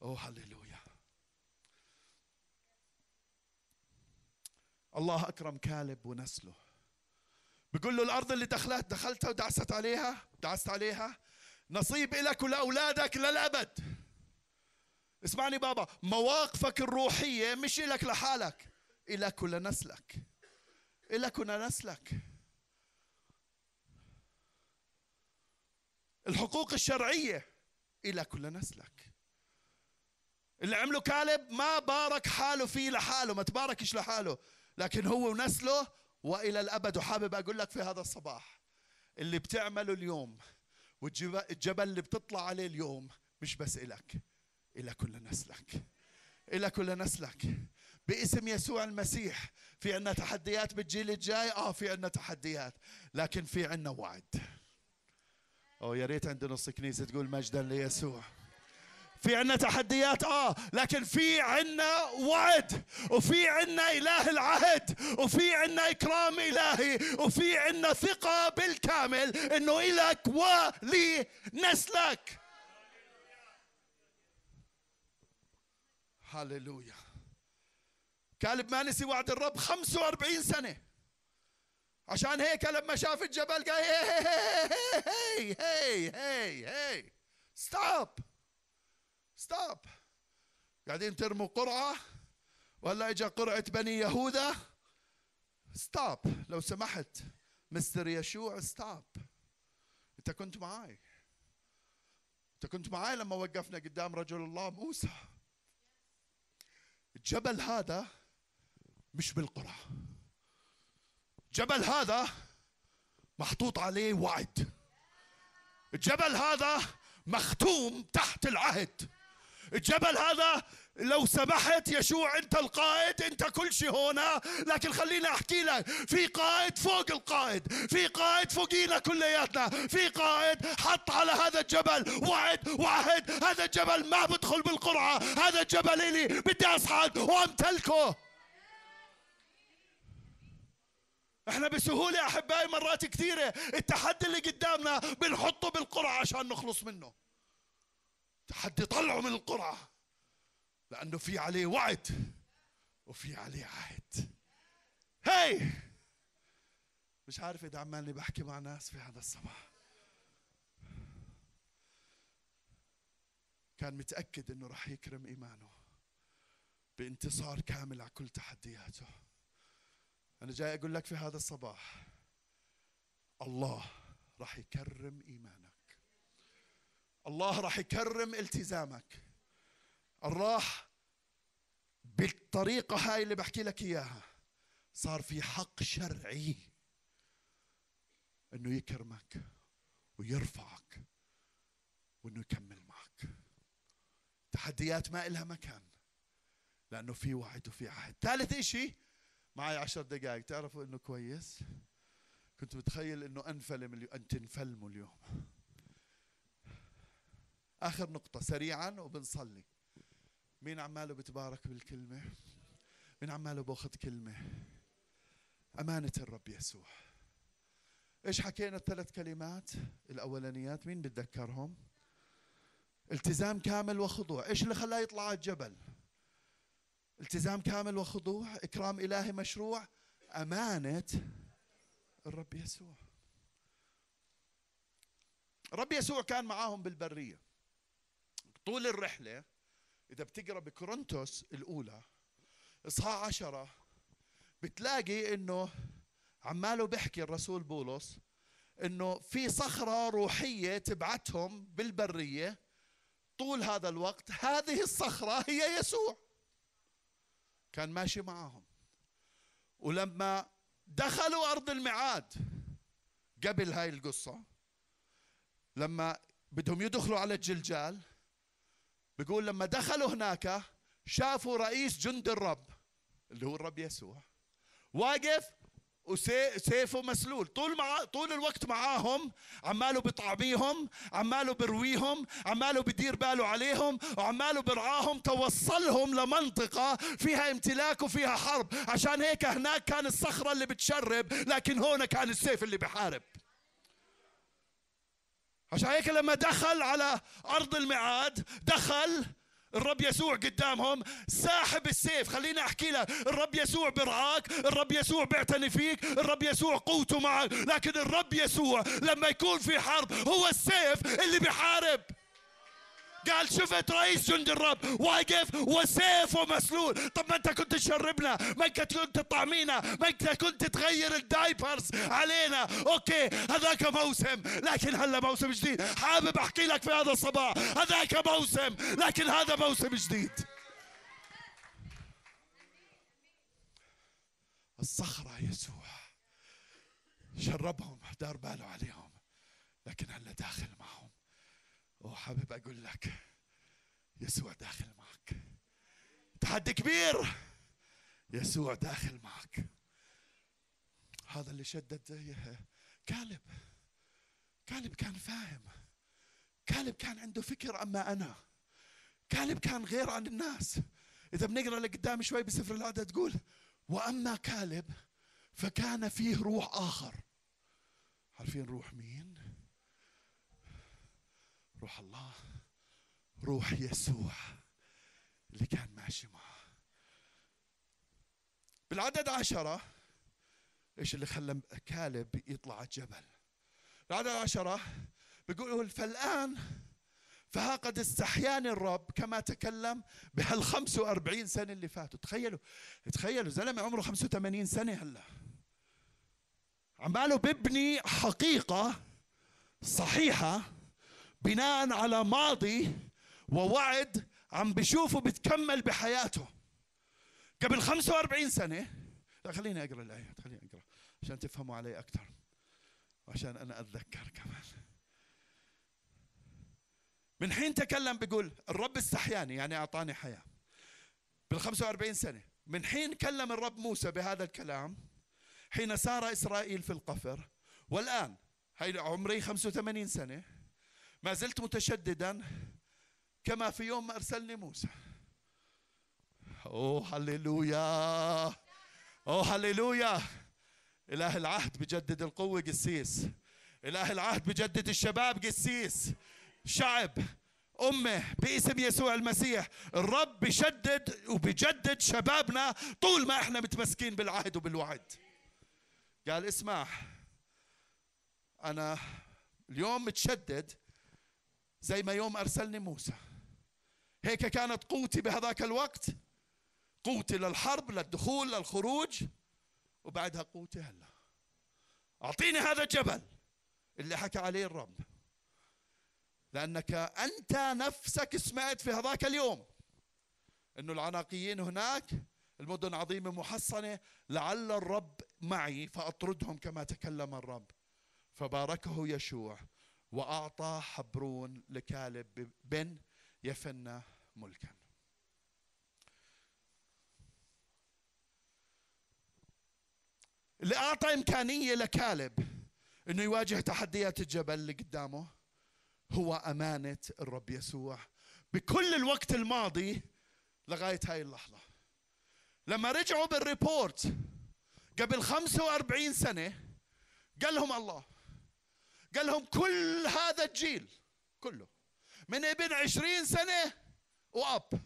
اوه هللويا الله أكرم كالب ونسله. بيقول له الأرض اللي دخلت دخلتها ودعست عليها دعست عليها نصيب لك ولاولادك للأبد. اسمعني بابا مواقفك الروحية مش لك لحالك إلك ولنسلك إلك ولنسلك الحقوق الشرعية. إلى كل نسلك. اللي عمله كالب ما بارك حاله فيه لحاله ما تباركش لحاله لكن هو ونسله وإلى الأبد. وحابب أقول لك في هذا الصباح اللي بتعمله اليوم والجبل اللي بتطلع عليه اليوم مش بس إلك إلى كل نسلك. إلى كل نسلك. باسم يسوع المسيح في عنا تحديات بالجيل الجاي؟ آه في عنا تحديات لكن في عنا وعد. أو يا ريت عند نص كنيسة تقول مجدا ليسوع. في عنا تحديات آه لكن في عنا وعد وفي عنا إله العهد وفي عنا إكرام إلهي وفي عنا ثقة بالكامل إنه إلك ولنسلك هللويا. كالب ما نسي وعد الرب 45 سنة. عشان هيك لما شاف الجبل قال هي هي هي هي هي stop stop قاعدين ترموا قرعة ولا اجى قرعة بني يهوذا stop لو سمحت مستر يشوع ستوب إنت كنت معاي. إنت كنت معاي لما وقفنا قدام رجل الله موسى. الجبل هذا مش بالقرعة. الجبل هذا محطوط عليه وعد. الجبل هذا مختوم تحت العهد. الجبل هذا لو سمحت يشوع أنت القائد أنت كل شيء هنا. لكن خليني أحكي لك في قائد فوق القائد في قائد فوقينا كلياتنا في قائد حط على هذا الجبل وعد وعهد. هذا الجبل ما بدخل بالقرعة هذا الجبل الي بدي أصعد وأمتلكه. إحنا بسهولة أحبائي مرات كثيرة التحدي اللي قدامنا بنحطه بالقرعة عشان نخلص منه. تحدي طلعه من القرعة لأنه في عليه وعد وفي عليه عهد. هاي! مش عارف إذا عمالي بحكي مع ناس في هذا الصباح. كان متأكد إنه راح يكرم إيمانه بانتصار كامل على كل تحدياته. أنا جاي أقول لك في هذا الصباح الله راح يكرم إيمانك. الله راح يكرم التزامك. الله بالطريقة هاي اللي بحكي لك إياها صار في حق شرعي إنه يكرمك ويرفعك وإنه يكمل معك. تحديات ما إلها مكان لأنه في وعد وفي عهد. ثالث إشي معي عشر دقائق. تعرفوا إنه كويس؟ كنت متخيل إنه أنفلم اليوم أن تنفلموا اليوم. آخر نقطة سريعا وبنصلي. مين عماله بتبارك بالكلمة؟ مين عماله بأخذ كلمة؟ أمانة الرب يسوع. إيش حكينا الثلاث كلمات؟ الأولانيات مين بتذكرهم؟ التزام كامل وخضوع. إيش اللي خلاه يطلع على الجبل؟ التزام كامل وخضوع إكرام إلهي مشروع أمانة الرب يسوع. الرب يسوع كان معاهم بالبرية. طول الرحلة إذا بتقرأ بكورنثوس الأولى إصحاح عشرة بتلاقي إنه عماله بيحكي الرسول بولس إنه في صخرة روحية تبعتهم بالبرية. طول هذا الوقت هذه الصخرة هي يسوع. كان ماشي معهم ولما دخلوا أرض الميعاد قبل هاي القصة لما بدهم يدخلوا على الجلجال بيقول لما دخلوا هناك شافوا رئيس جند الرب اللي هو الرب يسوع واقف وسيفه مسلول. طول مع طول الوقت معاهم عماله بطعميهم عماله برويهم عماله بدير باله عليهم وعماله برعاهم. توصلهم لمنطقة فيها امتلاك وفيها حرب. عشان هيك هناك كان الصخرة اللي بتشرب لكن هون كان السيف اللي بحارب. عشان هيك لما دخل على أرض الميعاد دخل الرب يسوع قدامهم ساحب السيف خليني أحكي لك الرب يسوع برعاك الرب يسوع بيعتني فيك الرب يسوع قوته معك. لكن الرب يسوع لما يكون في حرب هو السيف اللي بيحارب. قال شفت رئيس جند الرب. واقف وسيفه مسلول. طب ما أنت كنت تشربنا. ما أنت كنت تطعمينا ما أنت كنت تغير ال diapers علينا. okay هذاك موسم. لكن هلا موسم جديد. حابب أحكي لك في هذا الصباح. هذاك موسم. لكن هذا موسم جديد. الصخرة يسوع. شربهم دار باله عليهم. لكن هلا داخل معهم. وحابب أقول لك يسوع داخل معك. تحدي كبير يسوع داخل معك. هذا اللي شدد كالب. كالب كان فاهم. كالب كان عنده فكر أما أنا. كالب كان غير عن الناس. إذا بنقرأ لقدام شوي بسفر العدد تقول وأما كالب فكان فيه روح آخر. عارفين روح مين؟ روح الله روح يسوع اللي كان ماشي معه بالعدد عشرة إيش اللي خلى كالب يطلع الجبل؟ العدد عشرة بيقول فالآن فها قد استحياني الرب كما تكلم بهال 45 سنة اللي فاتوا. تخيلوا تخيلوا زلمة عمره 85 سنة هلا. عماله ببني حقيقة صحيحة بناء على ماضي ووعد عم بشوفه بتكمل بحياته. قبل 45 سنة لا خليني أقرأ الآيات خليني أقرأ عشان تفهموا علي أكثر وعشان أنا أتذكر كمان. من حين تكلم بيقول الرب استحياني يعني أعطاني حياة. بال 45 سنة من حين كلم الرب موسى بهذا الكلام حين سار إسرائيل في القفر والآن هي عمري 85 سنة ما زلت متشددا كما في يوم ما أرسلني موسى. أوه هللويا. أوه هللويا. إله العهد بجدد القوة قسيس. إله العهد بجدد الشباب قسيس. شعب أمة باسم يسوع المسيح. الرب بشدد وبجدد شبابنا طول ما إحنا متمسكين بالعهد وبالوعد. قال اسمع أنا اليوم متشدد زي ما يوم أرسلني موسى. هيك كانت قوتي بهذاك الوقت. قوتي للحرب للدخول للخروج. وبعدها قوتي هلا. أعطيني هذا الجبل اللي حكى عليه الرب. لأنك أنت نفسك سمعت في هذاك اليوم أنه العناقيين هناك المدن عظيمة محصنة لعل الرب معي فأطردهم كما تكلم الرب. فباركه يشوع. وأعطى حبرون لكالب بن يفنى ملكا. اللي أعطى إمكانية لكالب أنه يواجه تحديات الجبل اللي قدامه هو أمانة الرب يسوع بكل الوقت الماضي لغاية هاي اللحظة. لما رجعوا بالريبورت قبل 45 سنة قال لهم الله قال لهم كل هذا الجيل كله من ابن عشرين سنة وأب.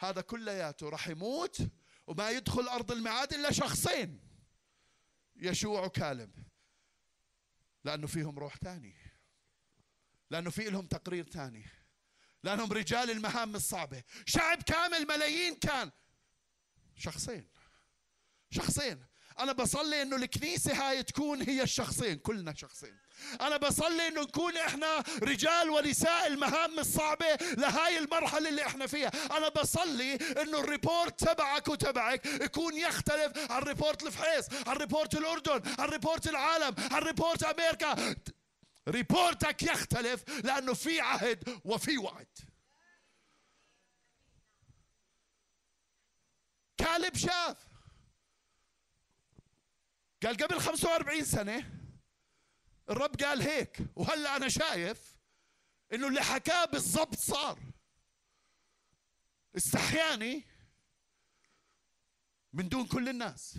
هذا كلياته راح يموت وما يدخل أرض الميعاد إلا شخصين يشوع وكالب. لأنه فيهم روح ثاني لأنه في لهم تقرير ثاني لأنهم رجال المهام الصعبة. شعب كامل ملايين كان. شخصين شخصين. أنا بصلي إنه الكنيسة هاي تكون هي الشخصين كلنا شخصين. أنا بصلي إنه نكون إحنا رجال ونساء المهام الصعبة لهاي المرحلة اللي إحنا فيها. أنا بصلي إنه ال report تبعك وتبعك يكون يختلف عن report الفحيص عن report الأردن عن report العالم عن report أمريكا. report ك يختلف لأنه في عهد وفي وعد. كالب شاف. قال قبل 45 سنة الرب قال هيك وهلأ أنا شايف إنه اللي حكاه بالضبط صار. استحياني من دون كل الناس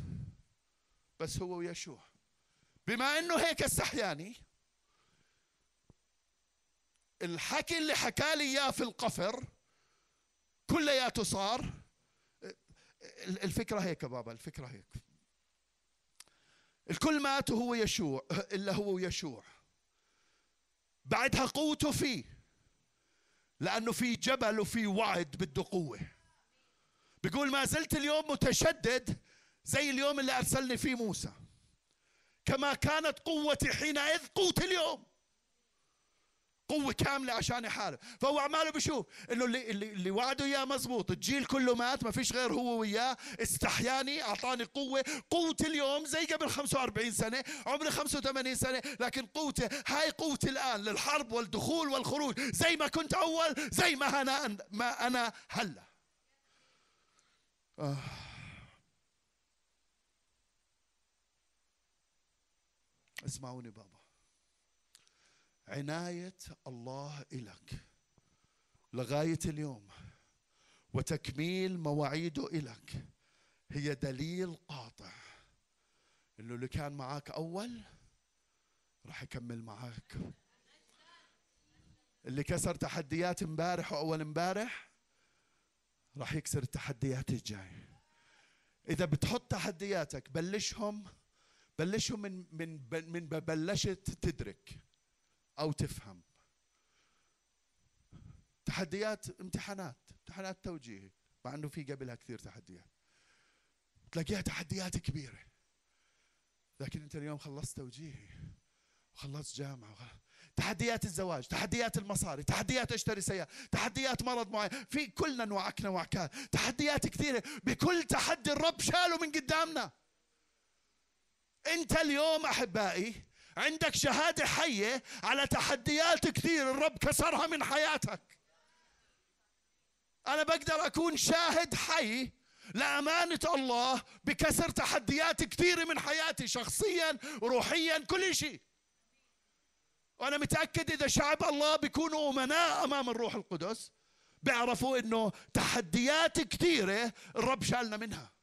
بس هو ويشوع. بما إنه هيك استحياني الحكي اللي حكى لي إياه في القفر كلياته صار. الفكرة هيك بابا الفكرة هيك. الكل مات وهو يشوع إلا هو يشوع. بعدها قوته فيه لأنه في جبل وفي وعد بده قوة. بيقول ما زلت اليوم متشدد زي اليوم اللي أرسلني فيه موسى. كما كانت قوتي حينئذ قوتي اليوم. قوة كاملة عشان يحارب. فهو عماله بشوف إنه اللي اللي, اللي وعده إياه مزبوط الجيل كله مات ما فيش غير هو وياه. استحياني أعطاني قوة. قوتي اليوم زي قبل 45 سنة عمري 85 سنة لكن قوتي هاي قوتي الآن للحرب والدخول والخروج. زي ما كنت أول زي ما أنا ما أنا هلا. آه. اسمعوني بابا. عناية الله إلك. لغاية اليوم وتكميل مواعيده إلك. هي دليل قاطع. إنه اللي كان معك أول راح يكمل معك اللي كسر تحديات امبارح وأول امبارح راح يكسر التحديات الجاي. إذا بتحط تحدياتك بلشهم بلشهم من من من بلشت تدرك. أو تفهم. تحديات امتحانات امتحانات توجيهي مع إنه في قبلها كثير تحديات. تلاقيها تحديات كبيرة. لكن أنت اليوم خلصت توجيهي وخلصت جامعة وخلصت تحديات الزواج تحديات المصاري تحديات أشتري سيارة تحديات مرض معين في كلنا نوعكنا وعكان تحديات كثيرة. بكل تحدي الرب شاله من قدامنا. أنت اليوم أحبائي عندك شهادة حية على تحديات كثير الرب كسرها من حياتك. أنا بقدر أكون شاهد حي لأمانة الله بكسر تحديات كثيرة من حياتي شخصيا روحيا كل شيء. وأنا متأكد إذا شعب الله بيكونوا أمناء أمام الروح القدس بيعرفوا إنه تحديات كثيرة الرب شالنا منها.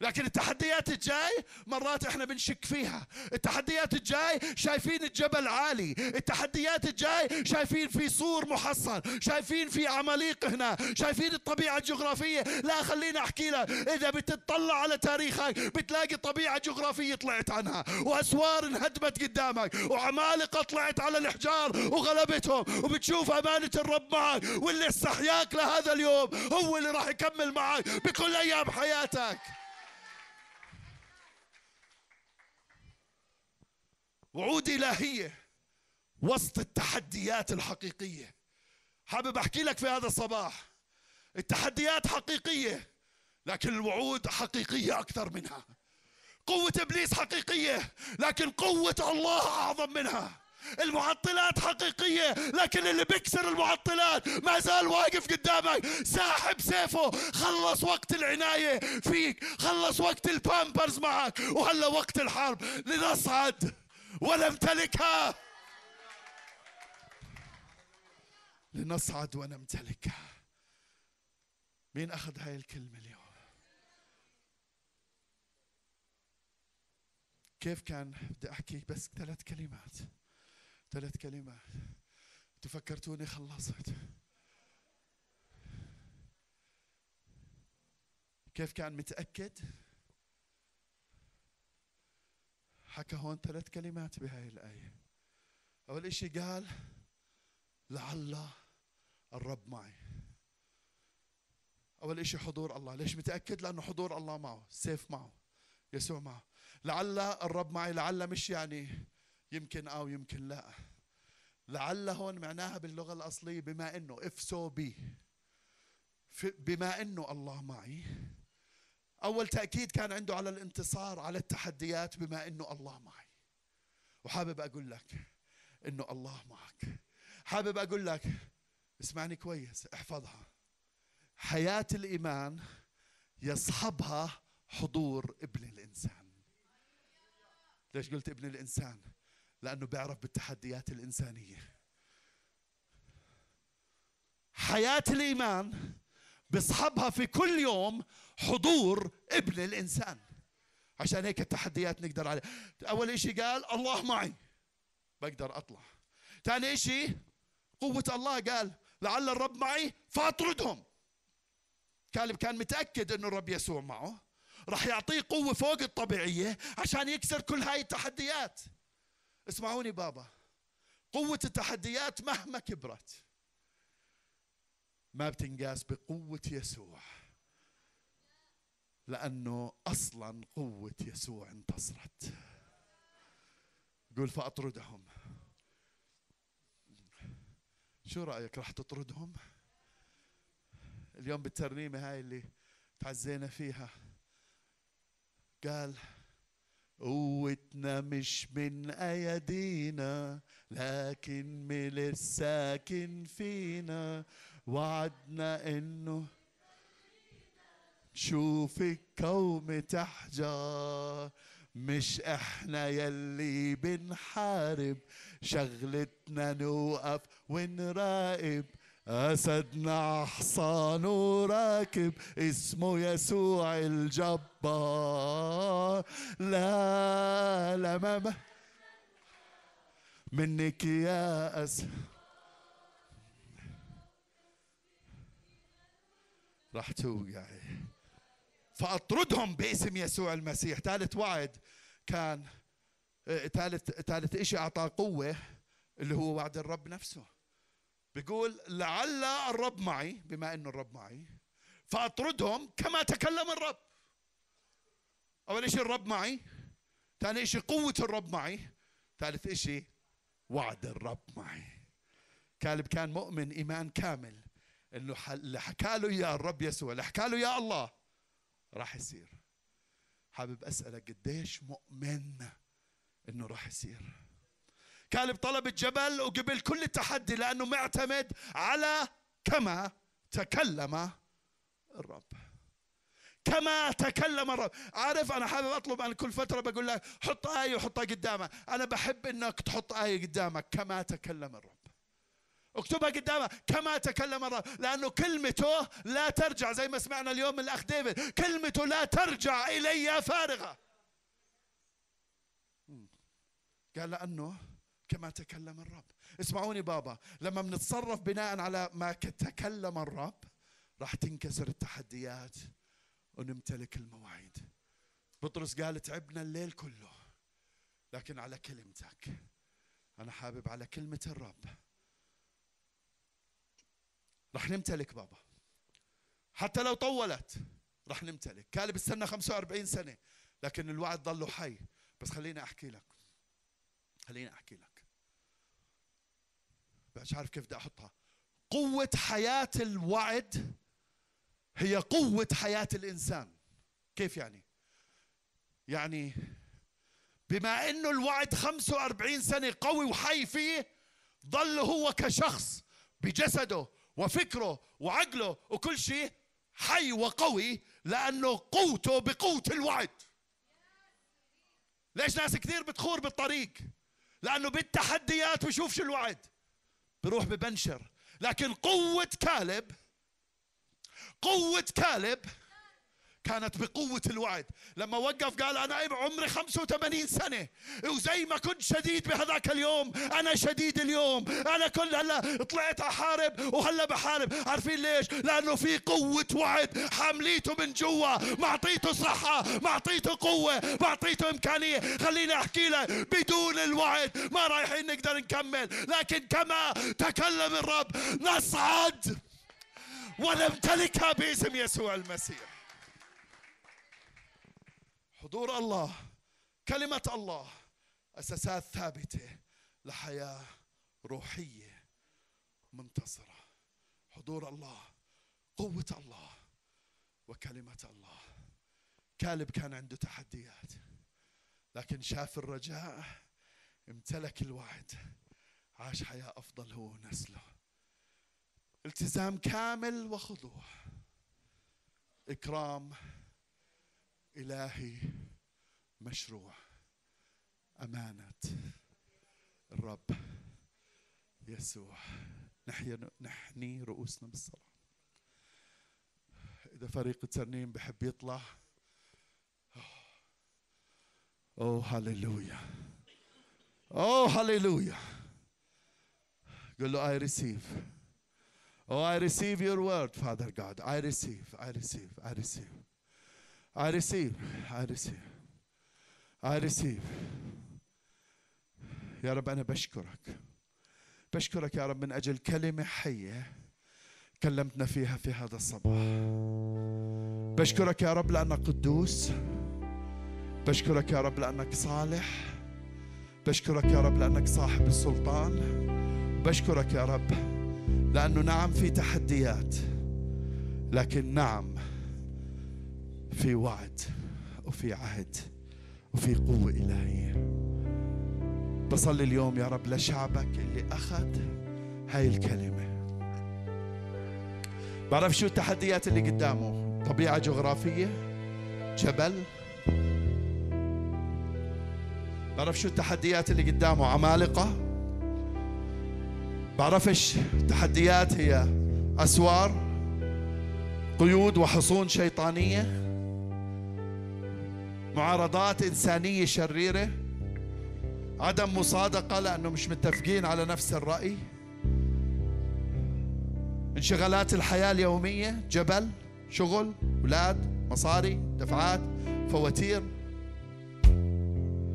لكن التحديات الجاي مرات إحنا بنشك فيها. التحديات الجاي شايفين الجبل عالي. التحديات الجاي شايفين في سور محصن. شايفين في عماليق هنا. شايفين الطبيعة الجغرافية. لا خلينا أحكي لك. إذا بتطلع على تاريخك بتلاقي طبيعة جغرافية طلعت عنها وأسوار انهدمت قدامك وعمالقة طلعت على الحجار وغلبتهم وبتشوف أمانة الرب معك واللي استحياك لهذا اليوم هو اللي راح يكمل معك بكل أيام حياتك. وعود إلهية وسط التحديات الحقيقية. حابب أحكي لك في هذا الصباح التحديات حقيقية لكن الوعود حقيقية أكثر منها. قوة إبليس حقيقية لكن قوة الله أعظم منها. المعطلات حقيقية لكن اللي بيكسر المعطلات ما زال واقف قدامك. ساحب سيفه خلص وقت العناية فيك خلص وقت البامبرز معك وهلا وقت الحرب. لنصعد. ونمتلكها لنصعد ونمتلكها مين أخذ هاي الكلمة اليوم؟ كيف كان؟ بدي أحكي بس ثلاث كلمات. ثلاث كلمات. تفكرتوني خلصت. كيف كان متأكد؟ حكى هون ثلاث كلمات بهاي الآية. أول إشي قال لعل الرب معي. أول إشي حضور الله. ليش متأكد؟ لأنه حضور الله معه السيف معه يسوع معه. لعل الرب معي لعل مش يعني يمكن أو يمكن لا. لعل هون معناها باللغة الأصلية بما أنه if so be بما أنه الله معي أول تأكيد كان عنده على الانتصار على التحديات بما أنه الله معي. وحابب أقول لك أنه الله معك. حابب أقول لك اسمعني كويس احفظها. حياة الإيمان يصحبها حضور ابن الإنسان. ليش قلت ابن الإنسان؟ لأنه بيعرف بالتحديات الإنسانية. حياة الإيمان بيصحبها في كل يوم حضور ابن الإنسان. عشان هيك التحديات نقدر عليها. أول إشي قال الله معي. بقدر أطلع. ثاني إشي قوة الله قال لعل الرب معي فأطردهم. كالب كان متأكد أنه الرب يسوع معه. راح يعطيه قوة فوق الطبيعية عشان يكسر كل هاي التحديات. اسمعوني بابا. قوة التحديات مهما كبرت ما بتنقاس بقوة يسوع. لأنه أصلا قوة يسوع انتصرت. قول فأطردهم. شو رأيك راح تطردهم؟ اليوم بالترنيمة هاي اللي تعزينا فيها. قال قوتنا مش من أيدينا لكن من الساكن فينا. وعدنا إنه نشوف الكوم تحجر مش إحنا يلي بنحارب شغلتنا نوقف ونراقب. أسدنا حصان وراكب اسمه يسوع الجبار. لا لا ما منك يا أس راح توقعي فأطردهم باسم يسوع المسيح. ثالث وعد كان ثالث ثالث شيء أعطاه قوة اللي هو وعد الرب نفسه. بيقول لعل الرب معي بما إنه الرب معي فأطردهم كما تكلم الرب. أول شيء الرب معي ثاني شيء قوة الرب معي ثالث شيء وعد الرب معي. كالب كان مؤمن إيمان كامل. إنه اللي حكى له إياه الرب يسوع اللي حكى له يا الله راح يصير. حابب أسألك قديش مؤمن إنه راح يصير؟ كالب طلب الجبل وقبل كل التحدي لأنه معتمد على كما تكلم الرب. كما تكلم الرب. عارف أنا حابب أطلب أنا كل فترة بقول لك حط آية وحطها قدامك. أنا بحب إنك تحط آية قدامك كما تكلم الرب. اكتبها قدامك كما تكلم الرب. لأنه كلمته لا ترجع زي ما سمعنا اليوم من الأخ ديفيد. كلمته لا ترجع إلي فارغة. قال لأنه كما تكلم الرب. اسمعوني بابا. لما بنتصرف بناء على ما تكلم الرب راح تنكسر التحديات ونمتلك المواعيد. بطرس قال تعبنا الليل كله لكن على كلمتك. أنا حابب على كلمة الرب. رح نمتلك بابا. حتى لو طولت رح نمتلك. كالب استنى 45 سنة لكن الوعد ضله حي. بس خليني أحكي لك. خليني أحكي لك. مش عارف كيف بدي أحطها. قوة حياة الوعد هي قوة حياة الإنسان. كيف يعني؟ يعني بما إنه الوعد 45 سنة قوي وحي فيه ظل هو كشخص بجسده وفكره وعقله وكل شيء حي وقوي لأنه قوته بقوة الوعد. ليش ناس كثير بتخور بالطريق؟ لأنه بالتحديات بشوف شو الوعد. بروح ببنشر. لكن قوة كالب قوة كالب كانت بقوة الوعد. لما وقف قال أنا عمري 85 سنة. وزي ما كنت شديد بهذاك اليوم أنا شديد اليوم. أنا كل هلا طلعت أحارب وهلا بحارب. عارفين ليش؟ لأنه في قوة وعد. حامليته من جوا. معطيته صحة معطيته قوة معطيته إمكانية. خليني أحكي لك بدون الوعد ما رايحين نقدر نكمل. لكن كما تكلم الرب نصعد ونمتلكها باسم يسوع المسيح. حضور الله كلمة الله أساسات ثابتة لحياة روحية منتصرة. حضور الله قوة الله وكلمة الله. كالب كان عنده تحديات لكن شاف الرجاء امتلك الوعد عاش حياة أفضل هو ونسله. التزام كامل وخضوع إكرام إلهي مشروع أمانة. الرب يسوع نحيا نحني رؤوسنا بالصلاة. إذا فريق الترنيم بحب يطلع. أوه هللويا. أوه هللويا. قل له I receive. Oh I receive your word Father God. I receive. I receive. I receive. I receive. I receive. I receive. يا رب أنا بشكرك. بشكرك يا رب من أجل كلمة حية كلمتنا فيها في هذا الصباح. بشكرك يا رب لأنك قدوس. بشكرك يا رب لأنك صالح. بشكرك يا رب لأنك صاحب السلطان. بشكرك يا رب لأنه نعم في تحديات لكن نعم في وعد وفي عهد وفي قوة إلهية. بصلي اليوم يا رب لشعبك اللي أخذ هاي الكلمة. بعرف شو التحديات اللي قدامه. طبيعة جغرافية جبل. بعرف شو التحديات اللي قدامه. عمالقة. بعرفش التحديات هي. أسوار قيود وحصون شيطانية. معارضات إنسانية شريرة. عدم مصادقة لأنه مش متفقين على نفس الرأي. انشغالات الحياة اليومية جبل شغل أولاد مصاري دفعات فواتير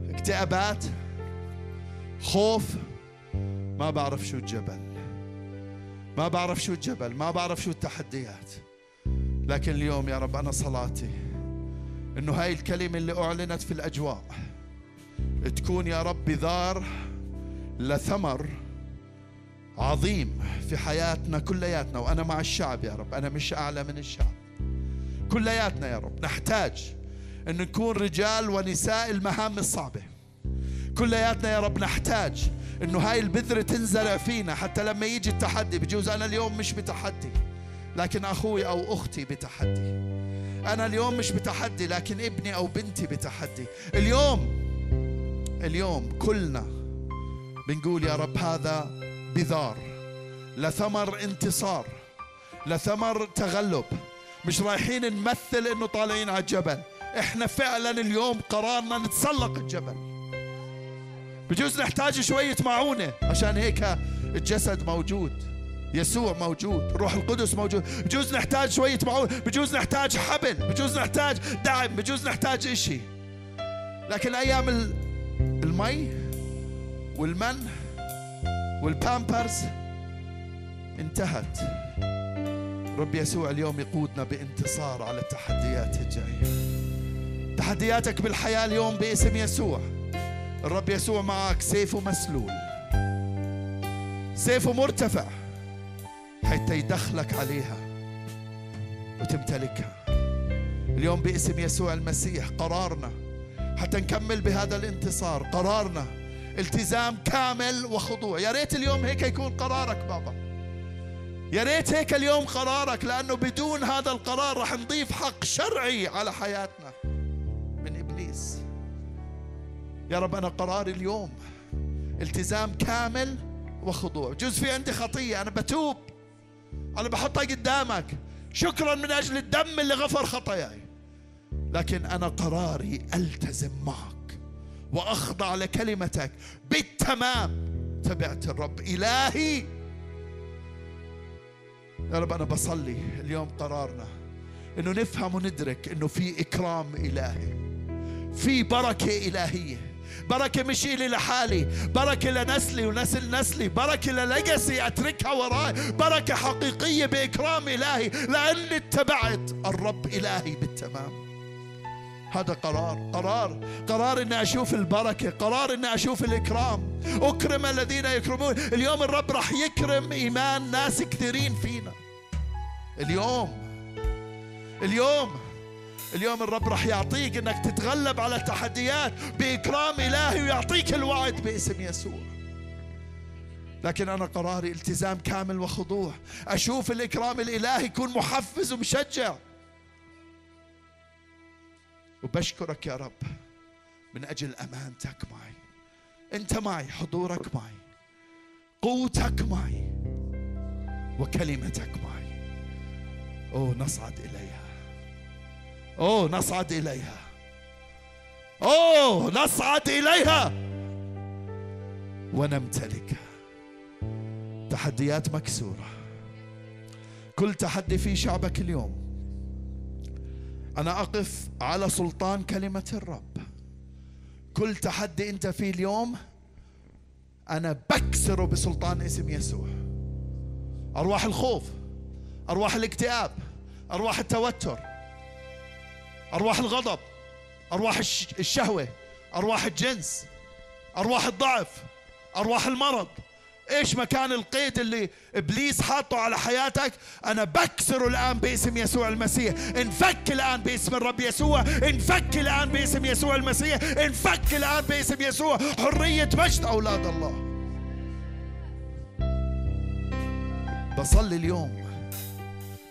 اكتئابات خوف. ما بعرف شو الجبل. ما بعرف شو الجبل ما بعرف شو التحديات. لكن اليوم يا رب أنا صلاتي إنه هاي الكلمة اللي أعلنت في الأجواء. تكون يا رب بذار لثمر عظيم في حياتنا كلياتنا وأنا مع الشعب يا رب. أنا مش أعلى من الشعب. كلياتنا يا رب. نحتاج إن نكون رجال ونساء المهام الصعبة. كلياتنا يا رب نحتاج إنه هاي البذرة تنزرع فينا. حتى لما يجي التحدي بجوز أنا اليوم مش بتحدي لكن أخوي أو أختي بتحدي. أنا اليوم مش بتحدي لكن ابني أو بنتي بتحدي. اليوم اليوم كلنا بنقول يا رب هذا بذار لثمر انتصار لثمر تغلب. مش رايحين نمثل إنه طالعين على الجبل. إحنا فعلا اليوم قرارنا نتسلق الجبل. بجوز نحتاج شوية معونة عشان هيك الجسد موجود. يسوع موجود روح القدس موجود. بجوز نحتاج شوية معونة بجوز نحتاج حبل بجوز نحتاج دعم بجوز نحتاج إشي. لكن أيام المي والمن والبامبرز انتهت. رب يسوع اليوم يقودنا بانتصار على التحديات الجاية. تحدياتك بالحياة اليوم باسم يسوع. الرب يسوع معك سيفه مسلول. سيفه مرتفع. حتى يدخلك عليها وتمتلكها. اليوم باسم يسوع المسيح قرارنا حتى نكمل بهذا الانتصار. قرارنا التزام كامل وخضوع. يا ريت اليوم هيك يكون قرارك بابا. يا ريت هيك اليوم قرارك لأنه بدون هذا القرار رح نضيف حق شرعي على حياتنا من إبليس. يا رب أنا قراري اليوم التزام كامل وخضوع. جزء في عندي خطية. أنا بتوب. أنا بحطها قدامك. شكرا من أجل الدم اللي غفر خطاياي. لكن أنا قراري ألتزم معك وأخضع لكلمتك بالتمام. تبعت الرب إلهي. يا رب أنا بصلي اليوم قرارنا إنه نفهم وندرك إنه في إكرام إلهي في بركة إلهية. بركة مش إلي لحالي بركة لنسلي ونسل نسلي بركة للجسي أتركها وراي بركة حقيقية بإكرام إلهي لأني اتبعت الرب إلهي بالتمام. هذا قرار قرار قرار إني أشوف البركة قرار إني أشوف الإكرام. أكرم الذين يكرمون. اليوم الرب راح يكرم إيمان ناس كثيرين فينا. اليوم اليوم اليوم الرب راح يعطيك إنك تتغلب على التحديات بإكرام إلهي ويعطيك الوعد باسم يسوع. لكن أنا قراري التزام كامل وخضوع. أشوف الإكرام الإلهي يكون محفز ومشجع. وبشكرك يا رب من أجل أمانتك معي. أنت معي حضورك معي قوتك معي وكلمتك معي. أوه نصعد اليها اوه نصعد اليها اوه نصعد اليها ونمتلكها تحديات مكسوره كل تحدي في شعبك اليوم أنا اقف على سلطان كلمه الرب كل تحدي انت فيه اليوم أنا بكسره بسلطان اسم يسوع ارواح الخوف ارواح الاكتئاب ارواح التوتر أرواح الغضب أرواح الشهوة أرواح الجنس أرواح الضعف أرواح المرض. إيش مكان القيد اللي إبليس حاطه على حياتك؟ أنا بكسره الآن باسم يسوع المسيح. انفك الآن باسم الرب يسوع. انفك الآن باسم يسوع المسيح. انفك الآن باسم يسوع. حرية مجد أولاد الله. بصلي اليوم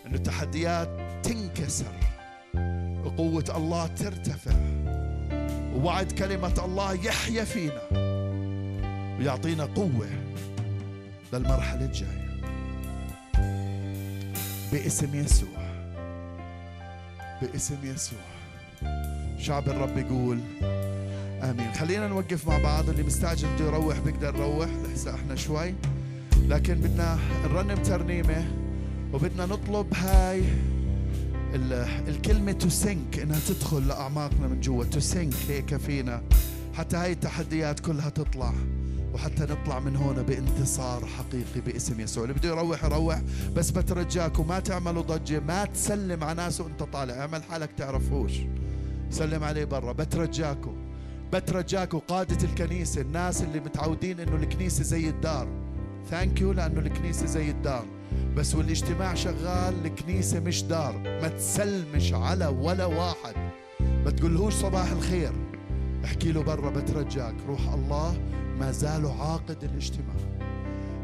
ان التحديات تنكسر. وقوه الله ترتفع. ووعد كلمة الله يحيا فينا. ويعطينا قوة للمرحلة الجاية. باسم يسوع. باسم يسوع. شعب الرب يقول آمين. خلينا نوقف مع بعض. اللي مستعجل بده يروح بيقدر يروح. لسه إحنا شوي. لكن بدنا نرنم ترنيمه وبدنا نطلب هاي الكلمة to sink إنها تدخل لأعماقنا من جوا. to sink هيك فينا. حتى هاي التحديات كلها تطلع. وحتى نطلع من هنا بانتصار حقيقي باسم يسوع. اللي بده يروح يروح. بس بترجاكم ما تعملوا ضجة ما تسلم على ناس وأنت طالع. اعمل حالك تعرفوش. سلم عليه برا. بترجاكم. بترجاكم قادة الكنيسة الناس اللي متعودين إنه الكنيسة زي الدار. thank you لأنه الكنيسة زي الدار. بس والاجتماع شغال الكنيسة مش دار. ما تسلمش على ولا واحد. ما تقولهوش صباح الخير. احكي له برا بترجاك. روح الله ما زالوا عاقد الاجتماع.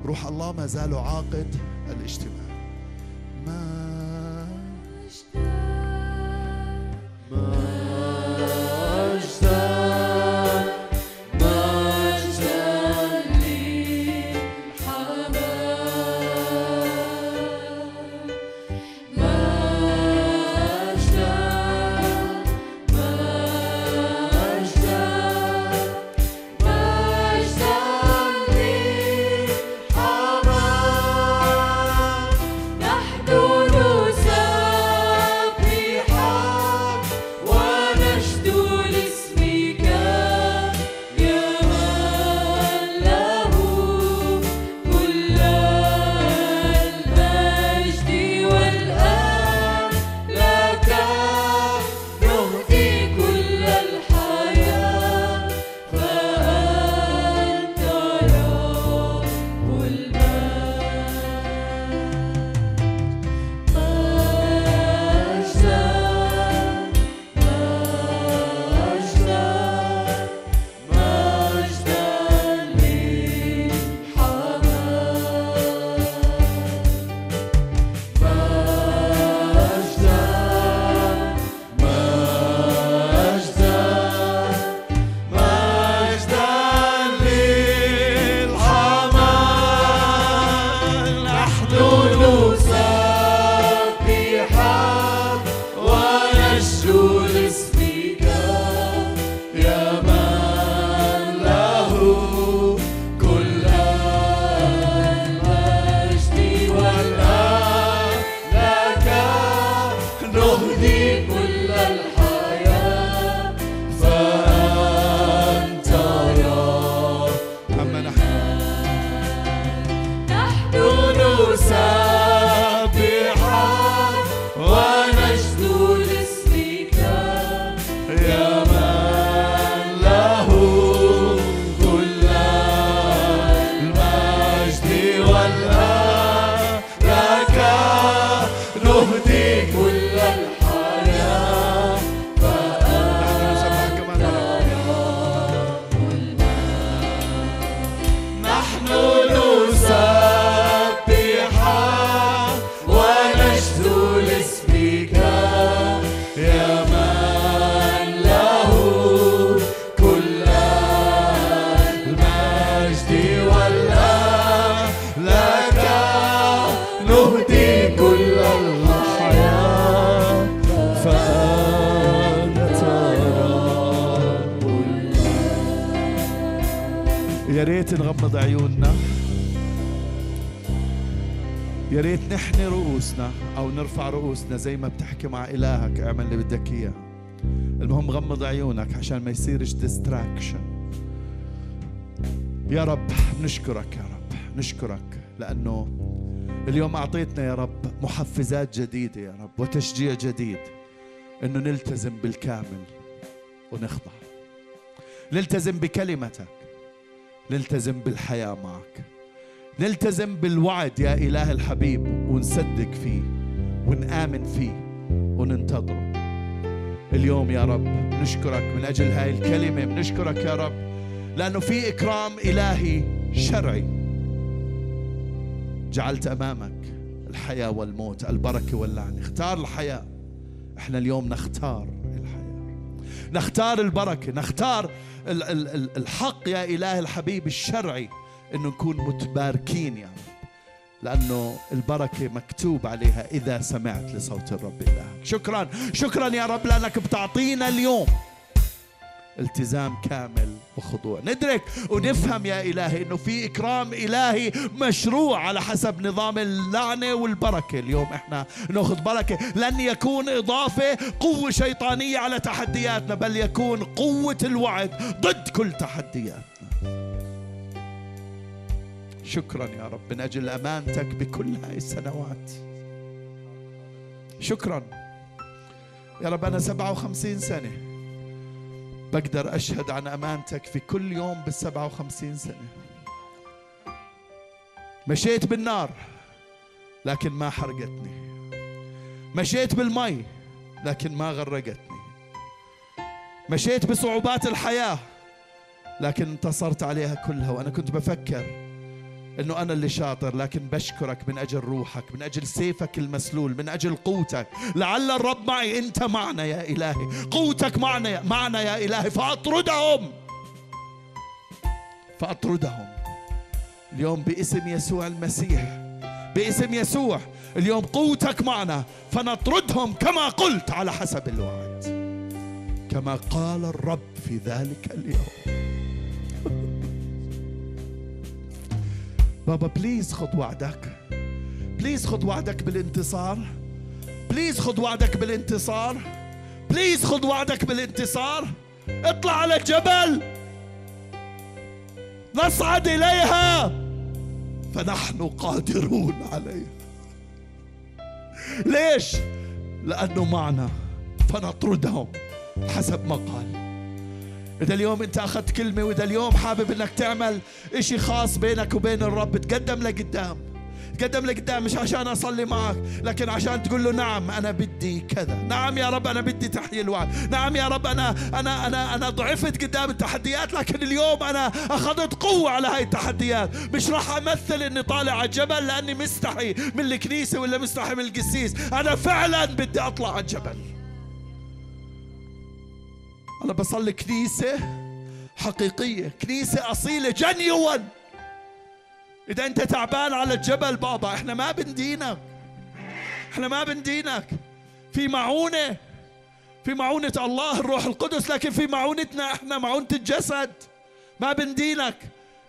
روح الله ما زالوا عاقد الاجتماع. رؤوسنا أو نرفع رؤوسنا زي ما بتحكي مع إلهك. اعمل اللي بدك إياه. المهم غمض عيونك عشان ما يصيرش ديستراكشن يا رب نشكرك يا رب نشكرك لأنه اليوم أعطيتنا يا رب محفزات جديدة يا رب وتشجيع جديد إنه نلتزم بالكامل ونخضع. نلتزم بكلمتك. نلتزم بالحياة معك. نلتزم بالوعد يا إله الحبيب ونصدق فيه ونآمن فيه وننتظره. اليوم يا رب نشكرك من أجل هاي الكلمة بنشكرك يا رب لأنه في إكرام إلهي شرعي. جعلت أمامك الحياة والموت البركة واللعنة اختار الحياة. إحنا اليوم نختار الحياة. نختار البركة نختار ال- ال- ال- الحق يا إله الحبيب الشرعي. إنه نكون متباركين يا رب لأنه البركة مكتوب عليها إذا سمعت لصوت الرب إلهك شكرا شكرا يا رب لأنك بتعطينا اليوم التزام كامل وخضوع ندرك ونفهم يا إلهي أنه في إكرام إلهي مشروع على حسب نظام اللعنة والبركة. اليوم إحنا نأخذ بركة لن يكون إضافة قوة شيطانية على تحدياتنا بل يكون قوة الوعد ضد كل تحدياتنا. شكرا يا رب من أجل أمانتك بكل هاي السنوات. شكرا. يا رب أنا 57 سنة. بقدر أشهد عن أمانتك في كل يوم بالسبعة وخمسين سنة. مشيت بالنار لكن ما حرقتني. مشيت بالمي لكن ما غرقتني. مشيت بصعوبات الحياة لكن انتصرت عليها كلها. وأنا كنت بفكر إنه أنا اللي شاطر لكن بشكرك من أجل روحك من أجل سيفك المسلول من أجل قوتك. لعل الرب معي أنت معنا يا إلهي. قوتك معنا معنا يا إلهي. فأطردهم. فأطردهم. اليوم باسم يسوع المسيح باسم يسوع. اليوم قوتك معنا. فنطردهم كما قلت على حسب الوعد. كما قال الرب في ذلك اليوم. بابا please خذ وعدك. please خذ وعدك بالانتصار. please خذ وعدك بالانتصار. please خذ وعدك بالانتصار. اطلع على الجبل. نصعد إليها. فنحن قادرون عليها. ليش؟ لأنه معنا. فنطردهم حسب ما قال. إذا اليوم أنت أخذت كلمة وإذا اليوم حابب أنك تعمل إشي خاص بينك وبين الرب تقدم لقدام. تقدم لقدام مش عشان أصلي معك لكن عشان تقول له نعم أنا بدي كذا. نعم يا رب أنا بدي تحيي الوعد. نعم يا رب أنا أنا أنا أنا ضعفت قدام التحديات لكن اليوم أنا أخذت قوة على هاي التحديات. مش راح أمثل إني طالع على الجبل لأني مستحي من الكنيسة ولا مستحي من القسيس. أنا فعلا بدي أطلع على الجبل. أنا بصلي كنيسة حقيقية كنيسة أصيلة جنيون إذا أنت تعبان على الجبل بابا إحنا ما بندينك. إحنا ما بندينك. في معونة في معونة الله الروح القدس لكن في معونتنا إحنا معونة الجسد. ما بندينك.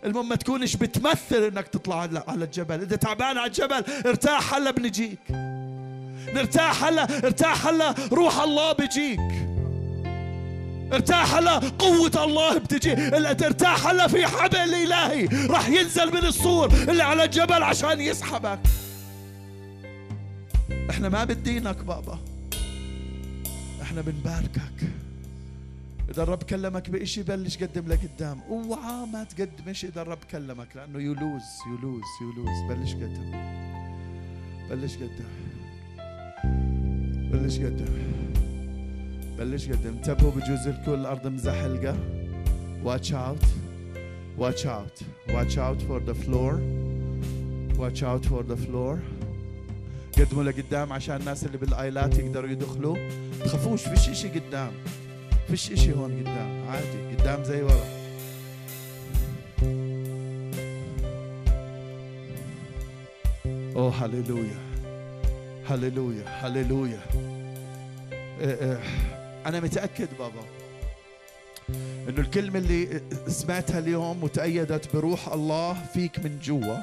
المهم ما تكونش بتمثل إنك تطلع على الجبل. إذا تعبان على الجبل ارتاح هلا بنجيك. نرتاح هلا ارتاح هلا روح الله بيجيك ارتاح هلا قوة الله بتجي. ال- ارتاح هلا في حبل إلهي. راح ينزل من السور اللي على الجبل عشان يسحبك. إحنا ما بدينك بابا. إحنا بنباركك. إذا الرب كلمك بإشي بلش قدم لقدام أوعى ما تقدم شيء إذا الرب كلمك لأنه يلوز يلوز يلوز بلش قدم بلش قدم بلش قدم بلش قدم انتبهوا بجوز الكل الأرض مزحلقة. Watch out. Watch out. Watch out for the floor. Watch out for the floor. قدموا لقدام عشان الناس اللي بالآيلات يقدروا يدخلوا. تخافوش فيش اشي قدام؟ فيش اشي هون قدام. عادي قدام زي ورا. اوه هللويا هللويا هللويا إيه إيه. أنا متأكد بابا إنه الكلمة اللي سمعتها اليوم وتأيدت بروح الله فيك من جوا.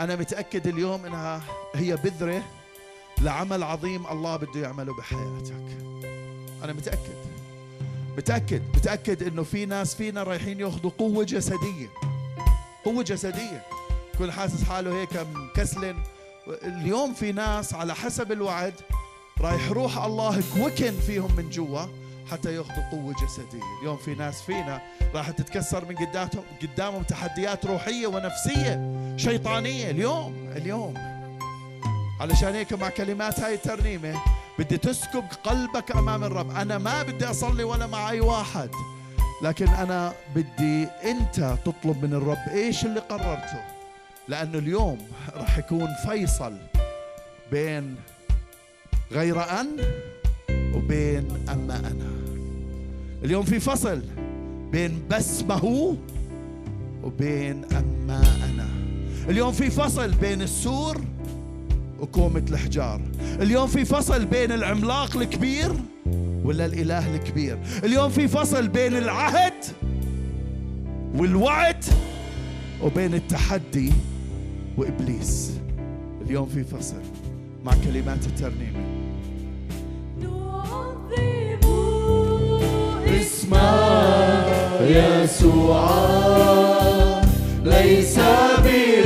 أنا متأكد اليوم إنها هي بذرة لعمل عظيم الله بده يعمله بحياتك. أنا متأكد. متأكد. متأكد إنه في ناس فينا رايحين ياخذوا قوة جسدية. قوة جسدية. كل حاسس حاله هيك مكسلن اليوم في ناس على حسب الوعد رايح روح الله كوكن فيهم من جوا حتى ياخذوا قوة جسدية. اليوم في ناس فينا راح تتكسر من قدامهم قدامهم تحديات روحية ونفسية شيطانية. اليوم اليوم. علشان هيك مع كلمات هاي الترنيمة بدي تسكب قلبك أمام الرب. أنا ما بدي أصلي ولا مع أي واحد لكن أنا بدي أنت تطلب من الرب إيش اللي قررته. لأنه اليوم راح يكون فيصل بين غير أن وبين أما أنا. اليوم في فصل بين بس ما هو وبين أما أنا. اليوم في فصل بين السور وكومة الحجار اليوم في فصل بين العملاق الكبير ولا الإله الكبير. اليوم في فصل بين العهد والوعد وبين التحدي وإبليس. اليوم في فصل مع كلمات الترنيمه اسمع يسوع ليس بغيره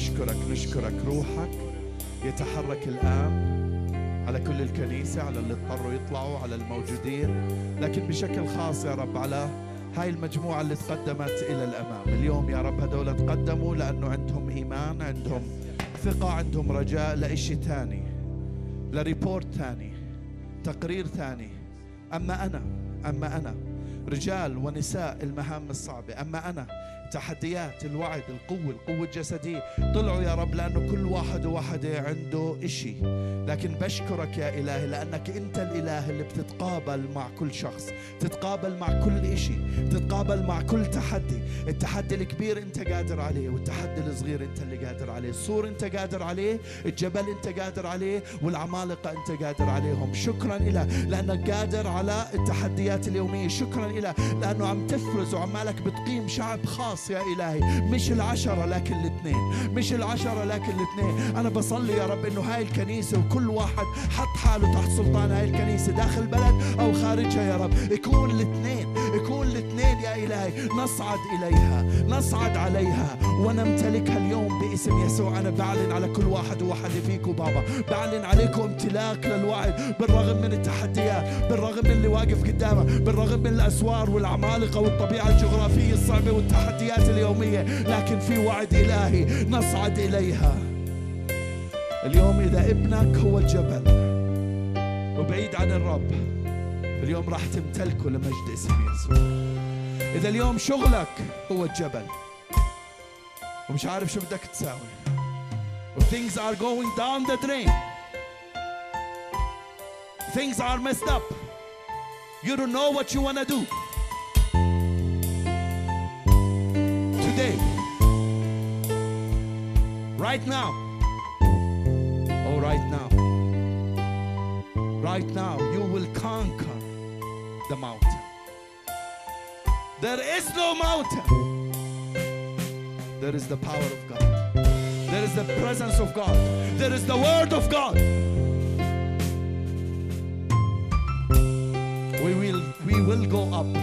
نشكرك نشكرك روحك يتحرك الآن على كل الكنيسة على اللي اضطروا يطلعوا على الموجودين. لكن بشكل خاص يا رب على هاي المجموعة اللي تقدمت إلى الأمام. اليوم يا رب هدول تقدموا لأنه عندهم إيمان عندهم ثقة عندهم رجاء لإشي تاني لريبورت ثاني تقرير ثاني أما أنا أما أنا رجال ونساء المهام الصعبة أما أنا تحديات الوعد القوة القوة الجسدية. طلعوا يا رب لأنه كل واحد وواحدة عنده إشي. لكن بشكرك يا إلهي لأنك أنت الإله اللي بتتقابل مع كل شخص تتقابل مع كل إشي تتقابل مع كل تحدي. التحدي الكبير أنت قادر عليه والتحدي الصغير أنت اللي قادر عليه. السور أنت قادر عليه الجبل أنت قادر عليه والعمالقة أنت قادر عليهم. شكرا إله لأنك قادر على التحديات اليومية. شكرا إله لأنه عم تفرز وعمالك بتقيم شعب خاص. يا إلهي. مش العشرة لكن الاثنين. مش العشرة لكن الاثنين. أنا بصلي يا رب إنه هاي الكنيسة وكل واحد حط حاله تحت سلطان هاي الكنيسة داخل بلد أو خارجها يا رب. يكون الاثنين. يكون الاثنين يا إلهي. نصعد إليها. نصعد عليها. ونمتلكها اليوم باسم يسوع. أنا بعلن على كل واحد وواحدة فيكم بابا. بعلن عليكم امتلاك للوعد. بالرغم من التحديات. بالرغم من اللي واقف قدامه. بالرغم من الأسوار والعمالقة والطبيعة الجغرافية الصعبة والتحديات. اليومية لكن في وعد إلهي نصعد إليها. اليوم إذا ابنك هو الجبل وبعيد عن الرب اليوم راح تمتلكه لمجد اسم يسوع إذا اليوم شغلك هو الجبل ومش عارف شو بدك تساوي. Things are going down the drain things are messed up you don't know what you want to do. Right now. Oh right now. Right now you will conquer the mountain. There is no mountain. There is the power of God. There is the presence of God. There is the word of God. We will we will go up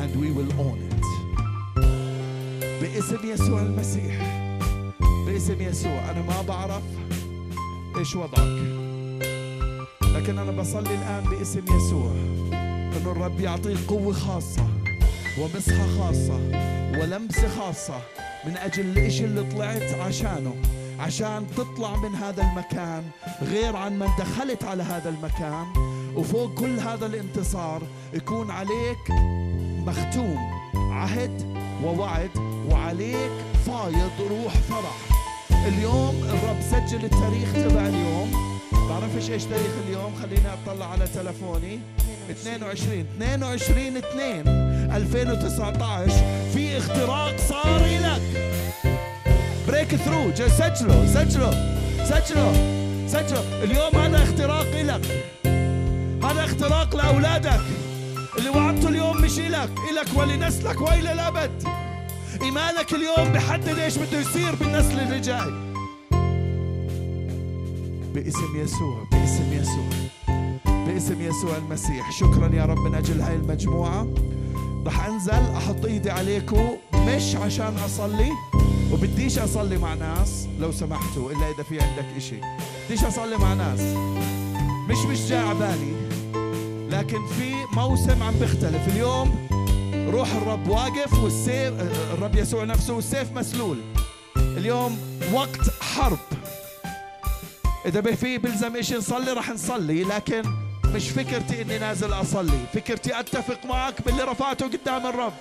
and we will own it باسم يسوع المسيح باسم يسوع. أنا ما بعرف إيش وضعك لكن أنا بصلي الآن باسم يسوع إنه الرب يعطيك قوة خاصة ومسحة خاصة ولمسة خاصة من أجل الإشي اللي طلعت عشانه عشان تطلع من هذا المكان غير عن من دخلت على هذا المكان وفوق كل هذا الانتصار يكون عليك مختوم عهد ووعد وعليك فايض روح فرح. اليوم الرب سجل التاريخ تبع اليوم. بعرفش إيش تاريخ اليوم. خليني أطلع على تلفوني. 22 22 2 2019 في اختراق صار لك. بريك ثرو سجله. سجله. سجله. سجله. اليوم هذا اختراق لك. هذا اختراق لأولادك. اللي وعدته اليوم مش إلك. إلك ولنسلك وإلى الأبد. إيمانك اليوم بحدد إيش بده يصير بالنسل اللي جاي باسم يسوع باسم يسوع باسم يسوع المسيح. شكرا يا رب من أجل هاي المجموعة. رح أنزل أحط إيدي عليكم مش عشان أصلي وبديش أصلي مع ناس لو سمحتوا إلا إذا في عندك إشي. بديش أصلي مع ناس. مش مش جاي عبالي لكن في موسم عم بيختلف. اليوم روح الرب واقف والسيف الرب يسوع نفسه والسيف مسلول. اليوم وقت حرب. إذا في بلزم إشي نصلي رح نصلي لكن مش فكرتي إني نازل أصلي. فكرتي أتفق معك باللي رفعته قدام الرب.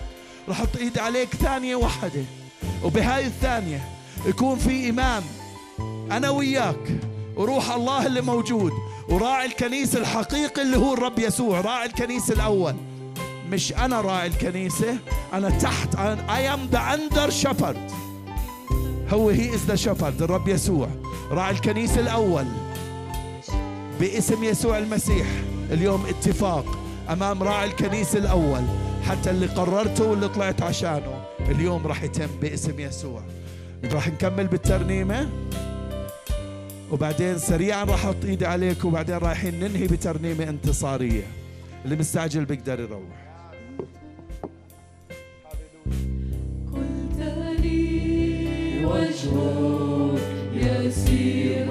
رح أحط إيدي عليك ثانية واحدة. وبهاي الثانية يكون في إمام أنا وياك وروح الله اللي موجود وراعي الكنيسة الحقيقي اللي هو الرب يسوع راعي الكنيسة الأول. مش أنا راعي الكنيسة أنا تحت I am the under shepherd. هو he is the shepherd الرب يسوع. راعي الكنيسة الأول باسم يسوع المسيح. اليوم اتفاق أمام راعي الكنيسة الأول. حتى اللي قررته واللي طلعت عشانه. اليوم راح يتم باسم يسوع. راح نكمل بالترنيمة. وبعدين سريعا راح أحط إيدي عليك وبعدين رايحين ننهي بترنيمة انتصارية. اللي مستعجل بيقدر يروح. قلت لي وجهك يسير